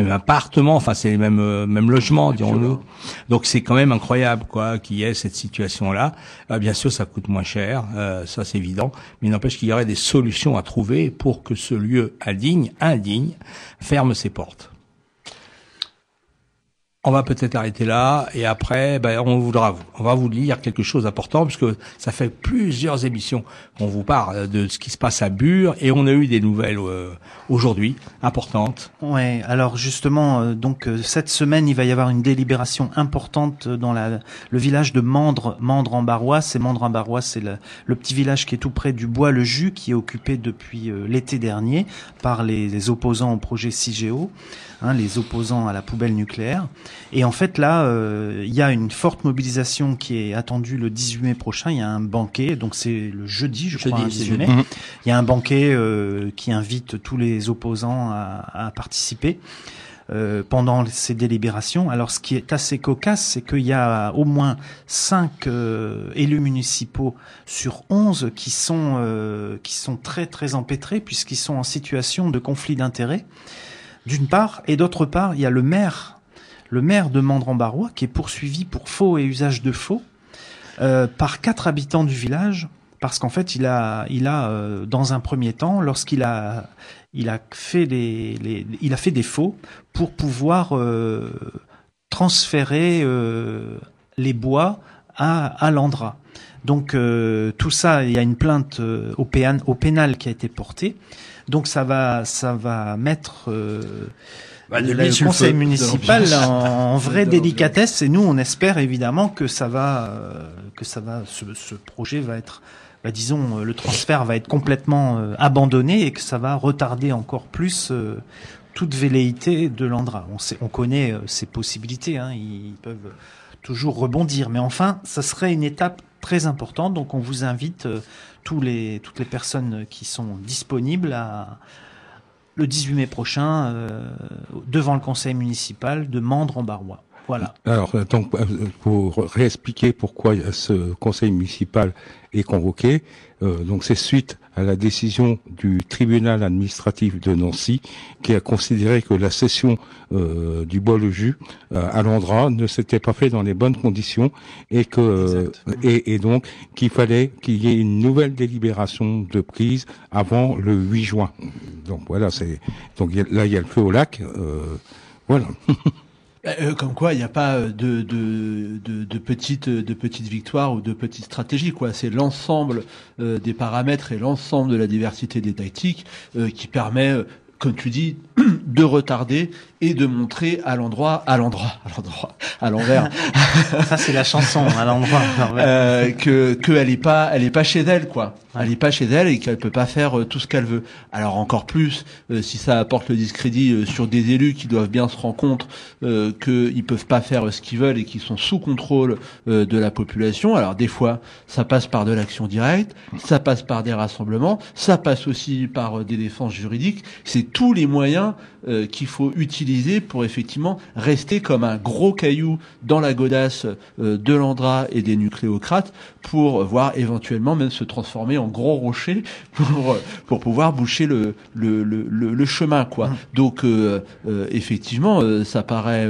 appartements, enfin c'est les mêmes, euh, mêmes logements, dirons-nous. Donc c'est quand même incroyable, quoi, qu'il y ait cette situation situation-là. Euh, bien sûr, ça coûte moins cher, euh, ça c'est évident, mais n'empêche qu'il y aurait des solutions à trouver pour que ce lieu indigne, indigne, ferme ses portes. On va peut-être arrêter là et après, ben, on voudra, on va vous lire quelque chose d'important puisque ça fait plusieurs émissions qu'on vous parle de ce qui se passe à Bure et on a eu des nouvelles euh, aujourd'hui importantes. Ouais, alors justement, euh, donc euh, cette semaine, il va y avoir une délibération importante dans le village de Mandre, Mandre en Barrois. C'est Mandre en Barrois, c'est le, petit village qui est tout près du bois le Jus, qui est occupé depuis l'été dernier par les, les opposants au projet CIGEO hein, les opposants à la poubelle nucléaire. Et en fait, là, euh, il y a une forte mobilisation qui est attendue le 18 mai prochain. Il y a un banquet, donc c'est le jeudi, je crois, Jeudi, hein, c'est 18 jeudi. mai. Mhm. Il y a un banquet euh, qui invite tous les opposants à, à participer. euh, pendant ces délibérations. Alors, ce qui est assez cocasse, c'est qu'il y a au moins cinq euh, élus municipaux sur 11 qui sont euh, qui sont très très empêtrés puisqu'ils sont en situation de conflit d'intérêts d'une part, et d'autre part, il y a le maire, le maire de Mandran-Barrois, qui est poursuivi pour faux et usage de faux euh, par quatre habitants du village, parce qu'en fait, il a, il a euh, dans un premier temps, lorsqu'il a, il a fait les- il a fait des faux pour pouvoir euh, transférer les bois à, à l'Andra. Donc tout ça, il y a une plainte au, pénal qui a été portée. Donc ça va, ça va mettre Bah, le le conseil municipal en, en vraie délicatesse. Et nous, on espère évidemment que ça va, euh, que ça va, ce, ce projet va être, bah, disons, euh, le transfert va être complètement euh, abandonné et que ça va retarder encore plus. euh, toute velléité de l'Andra. On, sait, on connaît euh, ses possibilités, hein, ils peuvent toujours rebondir, mais enfin, ça serait une étape très importante. Donc, on vous invite tous les toutes les personnes qui sont disponibles à le 18 mai prochain euh, devant le conseil municipal de Mandre-en-Barrois. Voilà. Alors, euh, donc, euh, pour réexpliquer pourquoi ce conseil municipal est convoqué, donc c'est suite à la décision du tribunal administratif de Nancy qui a considéré que la cession euh, du bois le jus euh, à l'Andra ne s'était pas fait dans les bonnes conditions et que euh, et, et donc qu'il fallait qu'il y ait une nouvelle délibération de prise avant le 8 juin. Donc voilà, c'est donc il y a- là il y a le feu au lac. euh, voilà. Euh, comme quoi, il n'y a pas euh, de, de, de, de petites de victoires ou de petites stratégies. quoi. C'est l'ensemble euh, des paramètres et l'ensemble de la diversité des tactiques euh, qui permet, euh, comme tu dis, de retarder et de montrer à l'endroit, à l'endroit, à l'endroit, à l'envers. Ça, c'est la chanson, à l'endroit. Euh, que qu'elle est pas, elle est pas chez elle, quoi. Elle est pas chez elle et qu'elle peut pas faire euh, tout ce qu'elle veut. Alors encore plus euh, si ça apporte le discrédit euh, sur des élus qui doivent bien se rendre compte euh, qu'ils peuvent pas faire ce qu'ils veulent et qui sont sous contrôle euh, de la population. Alors des fois, ça passe par de l'action directe, ça passe par des rassemblements, ça passe aussi par des défenses juridiques. C'est tous les moyens euh, qu'il faut utiliser pour effectivement rester comme un gros caillou dans la godasse euh, de l'Andra et des nucléocrates pour voir éventuellement même se transformer en gros rocher pour pour pouvoir boucher le le le, le, le chemin quoi. Donc euh, euh, effectivement euh, ça paraît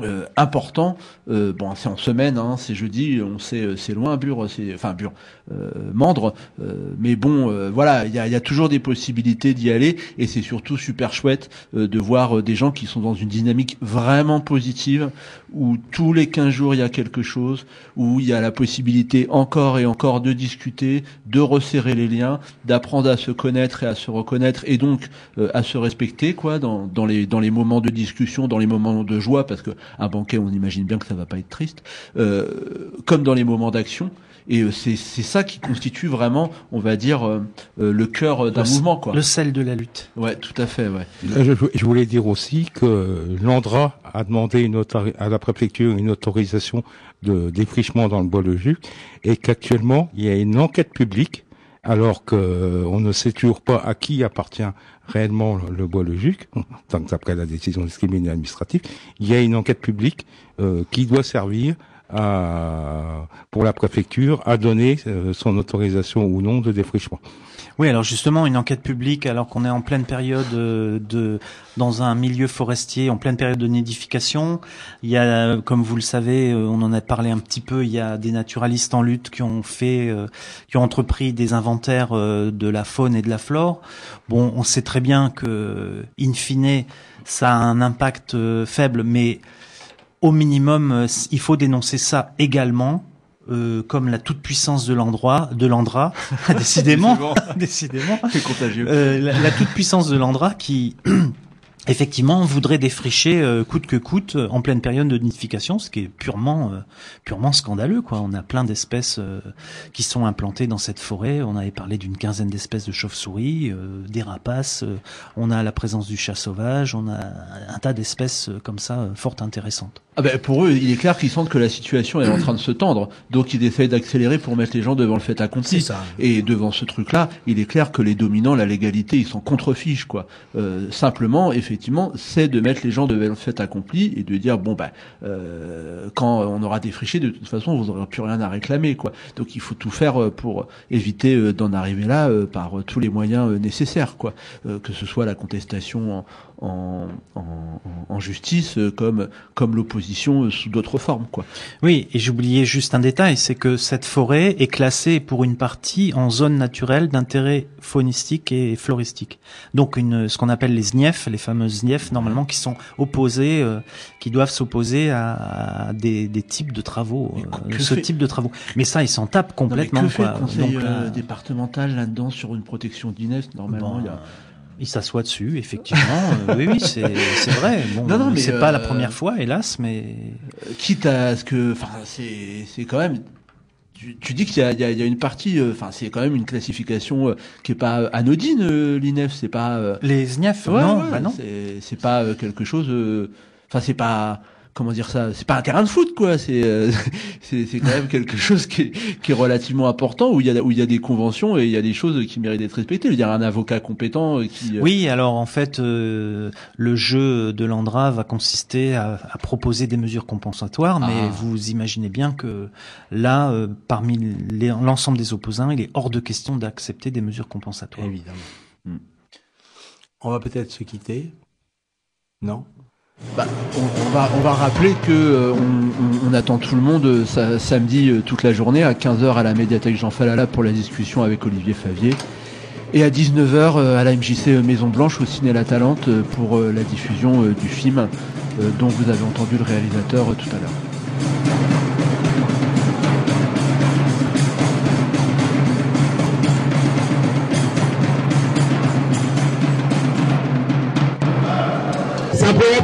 euh, important. Euh, bon, c'est en semaine, hein, c'est jeudi, on sait, euh, c'est loin, Bure, c'est, enfin Bure, euh, Mandre, euh, mais bon, euh, voilà, il y a, y a toujours des possibilités d'y aller, et c'est surtout super chouette de voir des gens qui sont dans une dynamique vraiment positive, où tous les 15 jours il y a quelque chose, où il y a la possibilité encore et encore de discuter, de resserrer les liens, d'apprendre à se connaître et à se reconnaître, et donc à se respecter, quoi, dans, dans les dans les moments de discussion, dans les moments de joie, parce que un banquet, on imagine bien que ça va pas être triste, euh, comme dans les moments d'action. Et euh, c'est c'est ça qui constitue vraiment, on va dire, euh, euh, le cœur d'un mouvement, quoi. Le sel de la lutte. Ouais, tout à fait, ouais. Euh, Je, je voulais dire aussi que l'Andra a demandé une à la préfecture une autorisation de défrichement dans le bois de Juc et qu'actuellement il y a une enquête publique alors que euh, ne sait toujours pas à qui appartient réellement le, bois Juc, tant qu'après la décision du tribunal administratif, il y a une enquête publique euh, qui doit servir pour la préfecture à donner euh, son autorisation ou non de défrichement. Oui, alors justement, une enquête publique, alors qu'on est en pleine période euh, de dans un milieu forestier, en pleine période de nidification, il y a, comme vous le savez, euh, on en a parlé un petit peu, il y a des naturalistes en lutte qui ont fait, qui ont entrepris des inventaires de la faune et de la flore. Bon, on sait très bien que, in fine, ça a un impact faible, mais au minimum, il faut dénoncer ça également euh, comme la toute puissance de l'endroit, de l'Andra, décidément, décidément, c'est contagieux. Euh, la, la, toute puissance de l'Andra qui effectivement, voudrait défricher euh, coûte que coûte en pleine période de nidification, ce qui est purement euh, purement scandaleux. Quoi. On a plein d'espèces euh, qui sont implantées dans cette forêt. On avait parlé d'une quinzaine d'espèces de chauves-souris, des rapaces. on a la présence du chat sauvage. On a un tas d'espèces comme ça fort intéressantes. Ah ben pour eux, il est clair qu'ils sentent que la situation est en train de se tendre, donc ils essayent d'accélérer pour mettre les gens devant le fait accompli. Ça. Et devant ce truc-là, il est clair que les dominants, la légalité, ils sont contrefiches quoi. simplement, effectivement c'est de mettre les gens devant le fait accompli et de dire bon ben euh, quand on aura défriché, de toute façon, vous n'aurez plus rien à réclamer quoi. Donc il faut tout faire euh, pour éviter euh, d'en arriver là par tous les moyens nécessaires quoi, que ce soit la contestation en, en, en, justice comme comme l'opposition sous d'autres formes quoi. Oui, et j'oubliais juste un détail, c'est que cette forêt est classée pour une partie en zone naturelle d'intérêt faunistique et floristique. Donc une ce qu'on appelle les SNIEF, les fameuses SNIEF normalement qui sont opposées, euh, qui doivent s'opposer à, à des, des, types de travaux, euh, ce type de travaux. Mais ça, ils s'en tapent complètement. Non, que quoi. fait le conseil Donc, euh, départemental là-dedans sur une protection d'INEF Normalement, Bon, il y a il s'assoit dessus, effectivement. Euh, oui, oui, c'est c'est vrai. Bon, Non, non, mais, c'est pas la euh, première fois, hélas, mais quitte à ce que, enfin, c'est c'est quand même. Tu, tu dis qu'il y a, il y, a, il y a une partie, euh, enfin, c'est quand même une classification euh, qui est pas anodine, euh, l'INEF. C'est pas euh, les SNIEF, ouais, non, ouais, bah non. c'est c'est pas euh, quelque chose. euh, Enfin, c'est pas comment dire ça. C'est pas un terrain de foot, quoi. C'est euh, c'est c'est quand même quelque chose qui est, qui est relativement important où il y a où il y a des conventions et il y a des choses qui méritent d'être respectées. Je veux dire, un avocat compétent qui. euh, Oui, alors en fait, euh, le jeu de l'Andra va consister à, à proposer des mesures compensatoires, mais Ah. vous imaginez bien que là, euh, parmi l'ensemble des opposants, il est hors de question d'accepter des mesures compensatoires. Évidemment. Hmm. On va peut-être se quitter. Non? Bah, on, va, rappeler que euh, attend tout le monde euh, sa- samedi euh, toute la journée à 15h à la médiathèque Jean Falala pour la discussion avec Olivier Favier et à 19h euh, à la MJC Maison Blanche au Ciné La Talente pour la diffusion du film dont vous avez entendu le réalisateur tout à l'heure.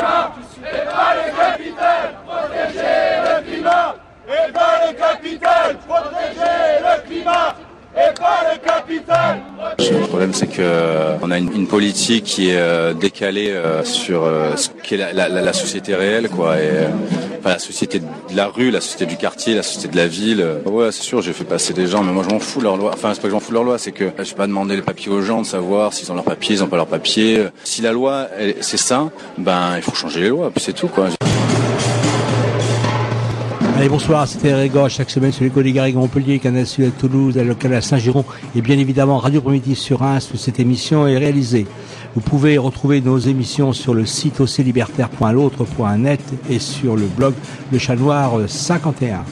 climat. Et pas le capital, protéger le climat. Et pas le capital, protéger le climat. Le problème, c'est que euh, on a une, une politique qui est euh, décalée euh, sur ce qu'est la, la, la société réelle, quoi. Et, enfin, la société de la rue, la société du quartier, la société de la ville. Ouais, c'est sûr, j'ai fait passer des gens, mais moi je m'en fous leur loi. Enfin, c'est pas que j'en fous leur loi, c'est que je vais pas demander les papiers aux gens de savoir s'ils ont leurs papiers, ils ont pas leurs papiers. Si la loi, c'est ça, ben il faut changer les lois, puis c'est tout, quoi. Allez, bonsoir, c'était Régor, chaque semaine sur Garrigues à Montpellier, Canal Sud à Toulouse, à la locale à Saint-Giron, et bien évidemment Radio Primitive sur Reims, où cette émission est réalisée. Vous pouvez retrouver nos émissions sur le site oclibertaire.l'autre.net et sur le blog Le Chat Noir 51.